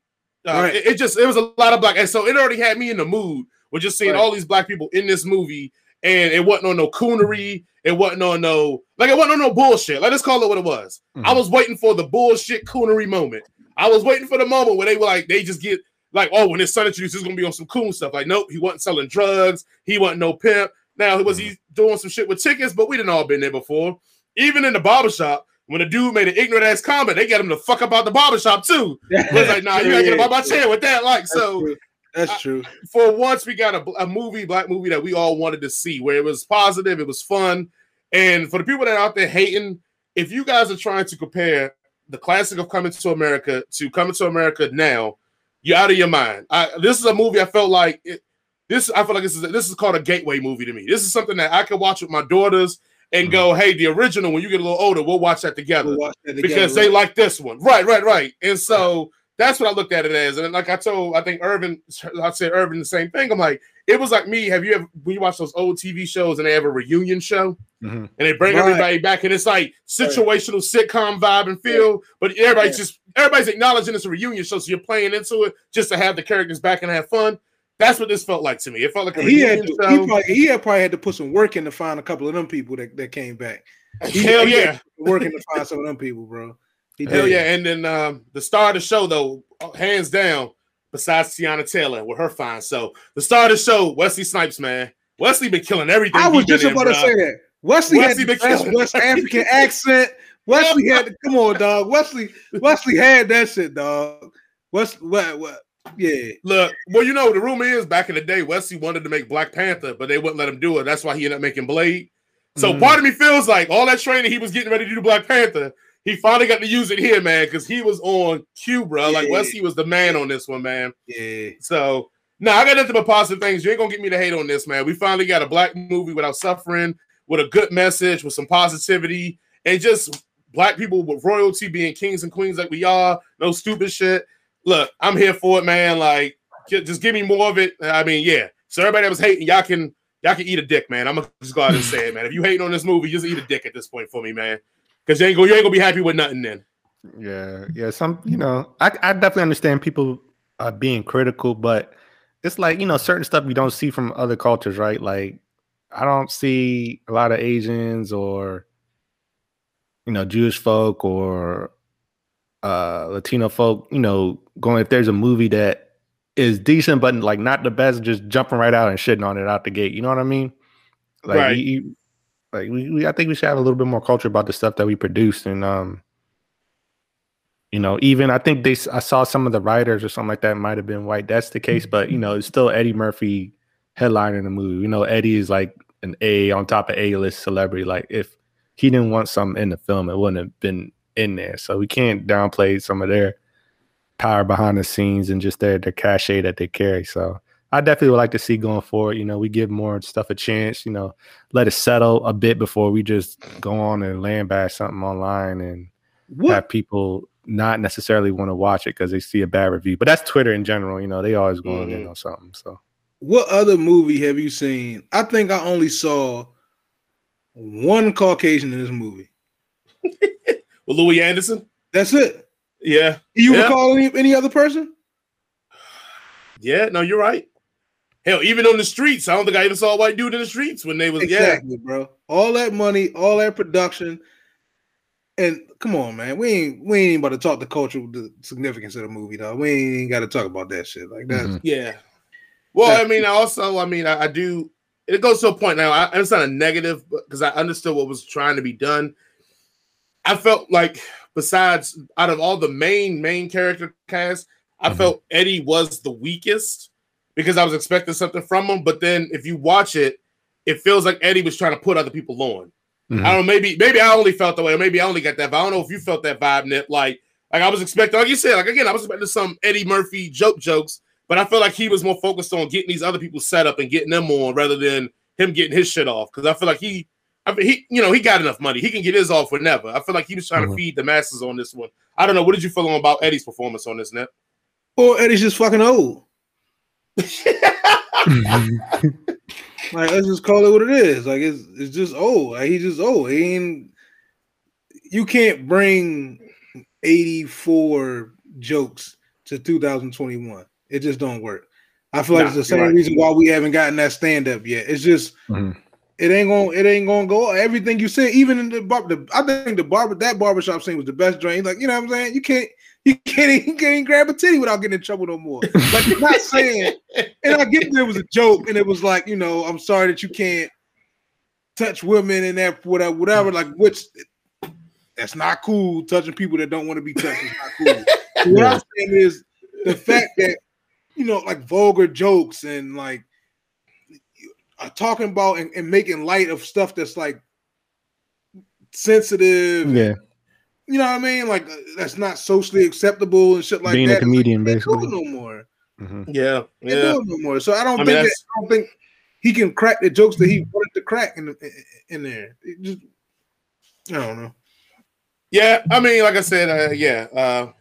Speaker 1: uh,
Speaker 2: Right.
Speaker 1: it, it just it was a lot of black, and so it already had me in the mood with just seeing
Speaker 2: Right.
Speaker 1: all these black people in this movie, and it wasn't on no coonery. It wasn't on no like it wasn't on no bullshit. Let us call it what it was. I
Speaker 3: Mhm.
Speaker 1: was waiting for the bullshit coonery moment. I was waiting for the moment where they were like, they just get like, oh, when his son introduced, he's gonna be on some cool stuff. Like, nope, he wasn't selling drugs. He wasn't no pimp. Now, was he doing some shit with chickens? But we didn't all been there before. Even in the barbershop, when a dude made an ignorant ass comment, they get him to fuck up about the barbershop too. Was like, nah, you gotta get about my chair with that. Like,
Speaker 2: That's
Speaker 1: so
Speaker 2: true. That's true.
Speaker 1: for once we got a, a movie, black movie that we all wanted to see, where it was positive, it was fun, and for the people that are out there hating, if you guys are trying to compare the classic of Coming to America to Coming to America now, you're out of your mind. I, this is a movie I felt like it, this. I feel like this is this is called a gateway movie to me. This is something that I can watch with my daughters and go, "Hey, the original. When you get a little older, we'll watch that together,
Speaker 2: We'll watch that
Speaker 1: because
Speaker 2: together,
Speaker 1: they like this one." Right, right, right. And so that's what I looked at it as. And like I told, I think Irvin, I said Irvin the same thing. I'm like, it was like me. Have you ever when you watch those old TV shows and they have a reunion show?
Speaker 3: Mhm.
Speaker 1: and they bring
Speaker 2: Right.
Speaker 1: everybody back, and it's like situational sitcom vibe and feel. But everybody's
Speaker 2: Yeah.
Speaker 1: just everybody's acknowledging it's a reunion show, so you're playing into it just to have the characters back and have fun. That's what this felt like to me. It felt like
Speaker 2: he had to, he probably he had probably had to put some work in to find a couple of them people that, that came back. He,
Speaker 1: Hell
Speaker 2: he
Speaker 1: yeah,
Speaker 2: working to find some of them people, bro. He
Speaker 1: hell
Speaker 2: did.
Speaker 1: yeah! And then um, the star of the show, though, hands down, besides Teyana Taylor with her fine. So the star of the show, Wesley Snipes, man. Wesley been killing everything.
Speaker 2: I was just
Speaker 1: in,
Speaker 2: about to
Speaker 1: bruh.
Speaker 2: say that. Wesley,
Speaker 1: Wesley
Speaker 2: had the West. African accent. Wesley had the, come on, dog. Wesley, Wesley had that shit, dog. West, what, what? Yeah,
Speaker 1: Look, well, you know, the rumor is back in the day, Wesley wanted to make Black Panther, but they wouldn't let him do it. That's why he ended up making Blade. So
Speaker 3: Mm.
Speaker 1: part of me feels like all that training he was getting ready to do Black Panther, he finally got to use it here, man, because he was on cue, bro. Like
Speaker 2: Yeah.
Speaker 1: Wesley was the man on this one, man.
Speaker 2: yeah.
Speaker 1: So no, I got nothing but positive things. You ain't gonna get me to hate on this, man. We finally got a black movie without suffering, with a good message, with some positivity, and just black people with royalty being kings and queens like we are. No stupid shit. Look, I'm here for it, man. Like, just give me more of it. I mean, yeah. So everybody that was hating, y'all can y'all can eat a dick, man. I'm gonna just go out and say it, man. If you hating on this movie, just eat a dick at this point for me, man. Because you ain't gonna you ain't gonna be happy with nothing then.
Speaker 3: Yeah, yeah. Some, you know, I, I definitely understand people uh, being critical, but it's like you know certain stuff we don't see from other cultures, right? Like I don't see a lot of Asians or you know Jewish folk or uh Latino folk, you know, going if there's a movie that is decent but like not the best, just jumping right out and shitting on it out the gate. You know what I mean? Like,
Speaker 1: Right.
Speaker 3: you- like we, we, I think we should have a little bit more culture about the stuff that we produce and um you know, even I think they I saw some of the writers or something like that might have been white. That's the case, but you know, it's still Eddie Murphy headlining the movie. You know, Eddie is like an A on top of A list celebrity. Like if he didn't want something in the film, it wouldn't have been in there. So we can't downplay some of their power behind the scenes and just their their cachet that they carry. So I definitely would like to see going forward. You know, we give more stuff a chance. You know, let it settle a bit before we just go on and land bash something online and
Speaker 2: What
Speaker 3: have people not necessarily want to watch it because they see a bad review. But that's Twitter in general. You know, they always going in
Speaker 1: Mhm.
Speaker 3: on something. So
Speaker 2: what other movie have you seen? I think I only saw one Caucasian in this movie.
Speaker 1: With Louie Anderson,
Speaker 2: That's it.
Speaker 1: yeah,
Speaker 2: you
Speaker 1: Yeah.
Speaker 2: recall any, any other person?
Speaker 1: yeah. No, you're right. Hell, even on the streets, I don't think I even saw a white dude in the streets when they was
Speaker 2: Exactly, bro. All that money, all that production, and come on, man. We ain't we ain't about to talk the cultural the significance of the movie, though. We ain't got to talk about that shit like that.
Speaker 3: Mhm.
Speaker 1: yeah, yeah. Well, I mean, also, I mean, I, I do. It goes to a point now. I, it's not a negative because I understood what was trying to be done. I felt like, besides out of all the main main character cast, I
Speaker 3: Mhm.
Speaker 1: felt Eddie was the weakest because I was expecting something from him. But then, if you watch it, it feels like Eddie was trying to put other people on.
Speaker 3: Mhm.
Speaker 1: I don't know, maybe maybe I only felt that way, or maybe I only got that. But I don't know if you felt that vibe, Nip. Like, like I was expecting, like you said, like again, I was expecting some Eddie Murphy joke jokes, but I felt like he was more focused on getting these other people set up and getting them on rather than him getting his shit off. Because I feel like he, I mean, he, you know, he got enough money, he can get his off whenever. I feel like he was trying
Speaker 3: Mhm.
Speaker 1: to feed the masses on this one. I don't know. What did you feel on about Eddie's performance on this, Nip?
Speaker 2: Or Eddie's just fucking old. Like let's just call it what it is. Like it's it's just old. Like he's just old. He ain't. You can't bring eighty four jokes to 2021. It just don't work. I feel like
Speaker 1: Nah,
Speaker 2: it's the same
Speaker 1: right.
Speaker 2: reason why we haven't gotten that stand up yet. It's just
Speaker 3: Mhm.
Speaker 2: It ain't gonna it ain't gonna go. Everything you said, even in the bar, the, I think the barber that barbershop scene was the best joint. Like you know what I'm saying? You can't you can't even, you can't grab a titty without getting in trouble no more. Like you're not saying and I get it was a joke, and it was like, you know, I'm sorry that you can't touch women and that whatever, whatever. Like, which that's not cool. Touching people that don't want to be touched is not cool. What I'm saying is the fact that you know, like vulgar jokes and like talking about and, and making light of stuff that's like sensitive.
Speaker 3: Yeah,
Speaker 2: You know what I mean? Like uh, that's not socially acceptable and shit like
Speaker 3: being
Speaker 2: that.
Speaker 3: a comedian,
Speaker 2: Can't do it
Speaker 3: basically.
Speaker 2: no more.
Speaker 3: Mhm.
Speaker 1: Yeah, yeah.
Speaker 2: do it no more. So I don't
Speaker 1: I mean,
Speaker 2: think that, I don't think he can crack the jokes that he wanted to crack in in there. It just I don't know.
Speaker 1: Yeah, I mean, like I said, uh, yeah. Uh,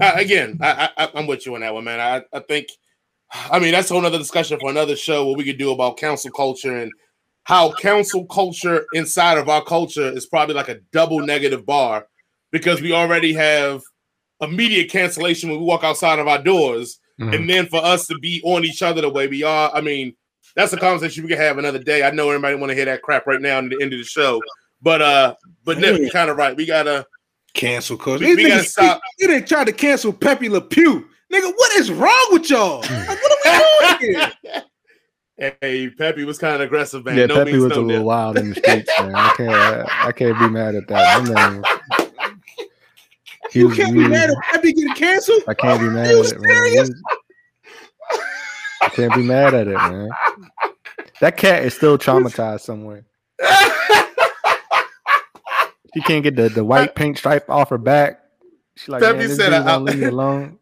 Speaker 1: uh, again, I, I, I'm with you on that one, man. I, I think, I mean, that's a whole other discussion for another show what we could do about cancel culture and how cancel culture inside of our culture is probably like a double negative bar because we already have immediate cancellation when we walk outside of our doors,
Speaker 3: Mhm.
Speaker 1: and then for us to be on each other the way we are, I mean, that's a conversation we can have another day. I know everybody want to hear that crap right now at the end of the show, but uh, but Nick, you're kind of right. We gotta.
Speaker 2: Cancel culture.
Speaker 1: We- we gotta stop.
Speaker 2: They didn't try to cancel Pepe Le Pew. Nigga, what is wrong with y'all? Like, what are we doing here?
Speaker 1: Hey, Peppy was kind of aggressive, man.
Speaker 3: Yeah,
Speaker 1: no
Speaker 3: Pepe
Speaker 1: means
Speaker 3: was
Speaker 1: no
Speaker 3: a little
Speaker 1: Nip.
Speaker 3: wild in the streets, man. I can't, I can't be mad at that. That man- he
Speaker 2: You can't be mad at Pepe getting canceled.
Speaker 3: I can't be mad at it, man.
Speaker 2: Serious?
Speaker 3: was- I can't be mad at it, man. That cat is still traumatized somewhere. She can't get the, the white paint stripe off her back. She like,
Speaker 1: Pepe
Speaker 3: man, this
Speaker 1: said,
Speaker 3: dude
Speaker 1: I-
Speaker 3: won't leave me alone.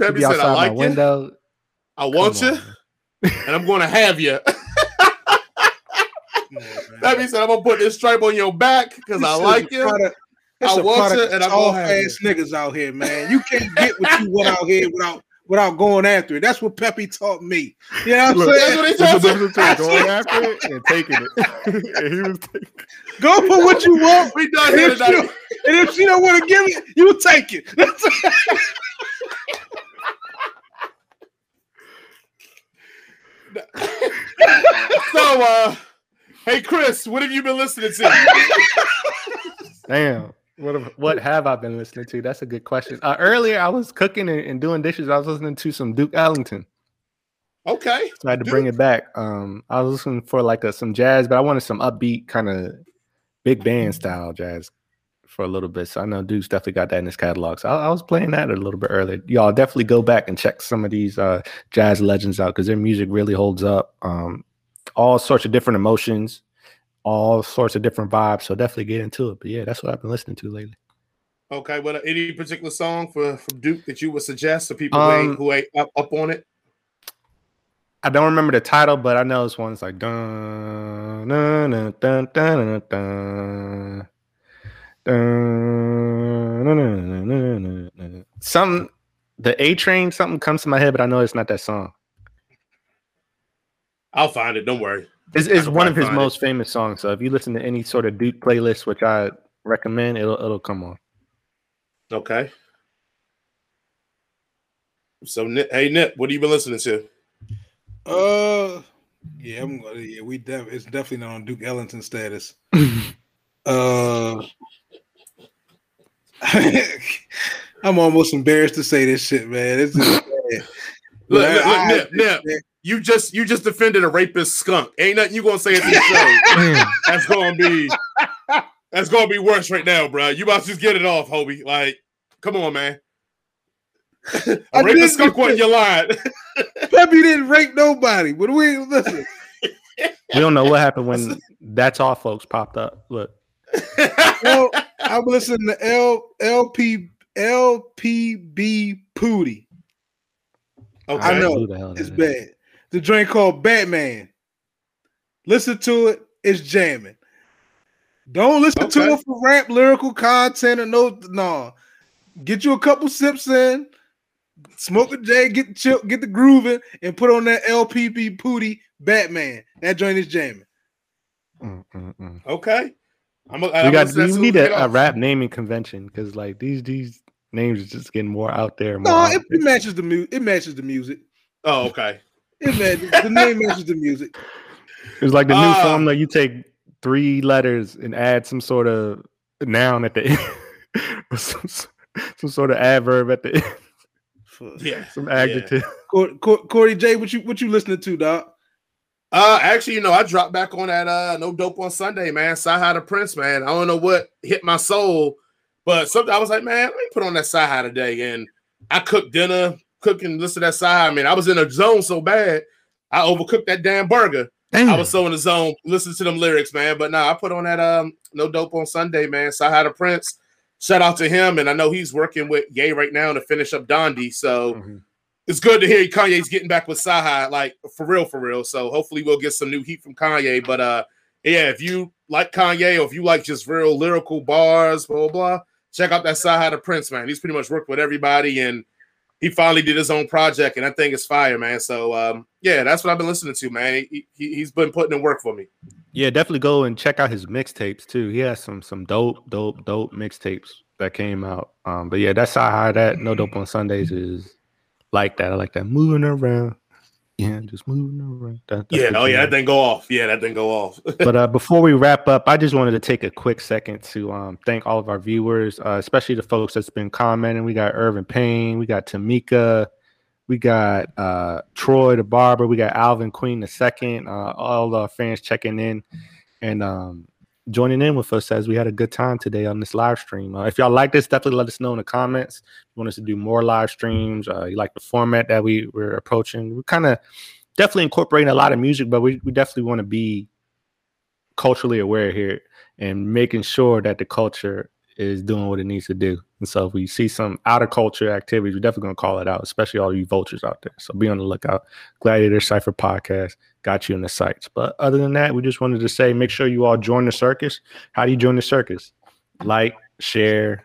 Speaker 3: She
Speaker 1: Pepe
Speaker 3: be
Speaker 1: said,
Speaker 3: outside
Speaker 1: "I
Speaker 3: my
Speaker 1: like you,
Speaker 3: window.
Speaker 1: I want
Speaker 3: Come
Speaker 1: you,
Speaker 3: on,
Speaker 1: and I'm going to have you." Pepe said, "I'm gonna put this stripe on your back because I like you."
Speaker 2: It's
Speaker 1: I
Speaker 2: a
Speaker 1: want you, and I'm
Speaker 2: soft ass niggas out here, man. You can't get what you want out here without without going after it. That's what Pepe taught me. You know what I'm
Speaker 3: Look,
Speaker 2: saying?
Speaker 1: That's what he
Speaker 3: There's a
Speaker 1: told me.
Speaker 3: going after it and taking it. and he was taking
Speaker 2: Go for what you want.
Speaker 1: We done
Speaker 2: And
Speaker 1: here
Speaker 2: if, she and if she don't want to give it, you take it.
Speaker 1: So, uh, hey, Chris, what have you been listening to?
Speaker 3: Damn. What have, what have I been listening to? That's a good question. Uh, earlier, I was cooking and, and doing dishes. I was listening to some Duke Ellington.
Speaker 1: Okay,
Speaker 3: So I had to bring it back. Um, I was listening for like a, some jazz, but I wanted some upbeat kind of big band style jazz for a little bit. So I know Duke's definitely got that in his catalog. So I, I was playing that a little bit earlier. Y'all definitely go back and check some of these uh, jazz legends out because their music really holds up. Um, all sorts of different emotions, all sorts of different vibes. So definitely get into it. But yeah, that's what I've been listening to lately.
Speaker 1: okay. Well, uh, any particular song for from Duke that you would suggest to people who
Speaker 3: Um,
Speaker 1: ain't, who ain't up, up on it?
Speaker 3: I don't remember the title, but I know it's one. It's like dun dun dun dun dun dun dun. Some the A train something comes to my head, but I know it's not that song.
Speaker 1: I'll find it. Don't worry.
Speaker 3: It's, it's one of his
Speaker 1: find it.
Speaker 3: most famous songs. So if you listen to any sort of Duke playlist, which I recommend, it'll it'll come on.
Speaker 1: Okay. So, hey, Nip, what have you been listening to?
Speaker 2: Uh, yeah, I'm. Yeah, we def- it's definitely not on Duke Ellington status. Uh, I'm almost embarrassed to say this shit, man. It's just bad.
Speaker 1: Look, look, look, Nip, Nip. You just you just defended a rapist skunk. Ain't nothing you gonna say at this show. Mm. that's gonna be that's gonna be worse right now, bro. You about to just get it off, Hobie. Like, come on, man. a
Speaker 2: I
Speaker 1: rapist
Speaker 2: did
Speaker 1: skunk wasn't your line.
Speaker 2: Pepe didn't rape nobody, but we listen.
Speaker 3: we don't know what happened when that's all folks popped up. Look,
Speaker 2: Well, I'm listening to L LP LPB Poody.
Speaker 1: okay.
Speaker 2: I know.
Speaker 3: who the hell that
Speaker 2: It's
Speaker 3: is.
Speaker 2: bad. The drink called Batman. Listen to it. It's jamming. Don't listen to it for rap lyrical content or no. No, get you a couple sips in, smoke a J, get the chill, get the grooving, and put on that LPB Poody Batman. That joint is jamming.
Speaker 3: Mm, mm, mm.
Speaker 1: Okay. I'm a,
Speaker 3: we
Speaker 1: I'm
Speaker 3: got we need a, a rap naming convention because like these these names are just getting more out there. More
Speaker 2: No,
Speaker 3: out
Speaker 2: it,
Speaker 3: there.
Speaker 2: it matches the music. It matches the music.
Speaker 1: Oh, okay.
Speaker 2: It matches, the name matches the music.
Speaker 3: It's like the new
Speaker 1: Ah.
Speaker 3: formula. You take three letters and add some sort of noun at the end, or some, some sort of adverb at the end,
Speaker 1: Yeah.
Speaker 3: some adjective.
Speaker 2: Cor- Cor- Corey J, what you what you listening to, Doc?
Speaker 1: Uh, actually, you know, I dropped back on that uh no dope on Sunday, man. CyHi the Prynce, man. I don't know what hit my soul, but something I was like, man, let me put on that CyHi today. And I cooked dinner, cooking, listen to that CyHi. I mean, I was in a zone so bad, I overcooked that damn burger. I was so in the zone, listen to them lyrics, man. But now nah, I put on that um no dope on Sunday, man. CyHi the Prynce. Shout out to him, and I know he's working with Ye right now to finish up Donda. So mm-hmm. It's good to hear Kanye's getting back with CyHi, like for real, for real. So hopefully we'll get some new heat from Kanye. But uh, yeah, if you like Kanye or if you like just real lyrical bars, blah blah, blah check out that CyHi the Prynce, man. He's pretty much worked with everybody and he finally did his own project, and I think it's fire, man. So um, yeah, that's what I've been listening to, man. He, he has been putting in work for me.
Speaker 3: Yeah, definitely go and check out his mixtapes too. He has some some dope, dope, dope mixtapes that came out. Um, but yeah, that's how that no dope on Sundays is like that. I like that moving around. Yeah, just moving around.
Speaker 1: That, yeah, oh yeah, that thing go off. Yeah, that thing go off.
Speaker 3: but uh, before we wrap up, I just wanted to take a quick second to um, thank all of our viewers, uh, especially the folks that's been commenting. We got Irvin Payne, we got Tamika, we got uh, Troy the barber, we got Alvin Queen the second. Uh, all our fans checking in and um, joining in with us as we had a good time today on this live stream. Uh, if y'all like this, definitely let us know in the comments. You want us to do more live streams? Uh, you like the format that we we're approaching? We're kind of definitely incorporating a lot of music, but we, we definitely want to be culturally aware here and making sure that the culture is doing what it needs to do. And so if we see some out of culture activities, we're definitely gonna call it out, especially all you vultures out there. So be on the lookout. Gladiator Cipher Podcast got you in the sights. But other than that, we just wanted to say make sure you all join the circus. How do you join the circus? Like, share,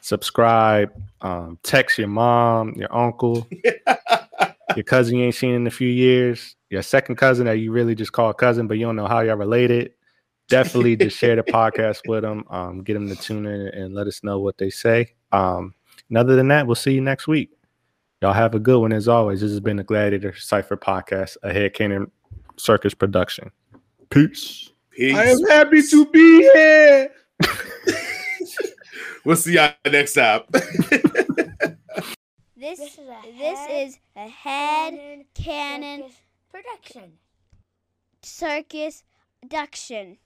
Speaker 3: subscribe, um, text your mom, your uncle, your cousin you ain't seen in a few years, your second cousin that you really just call cousin, but you don't know how y'all related. Definitely just share the podcast with them. Um, get them to tune in and let us know what they say. Um, and other than that, we'll see you next week. Y'all have a good one as always. This has been the Gladiator Cipher Podcast, a Head Cannon Circus production. Peace.
Speaker 2: Peace. I am happy to be here.
Speaker 1: we'll see y'all next time.
Speaker 4: this, this, is a this head, is a head canon, production. Circus production.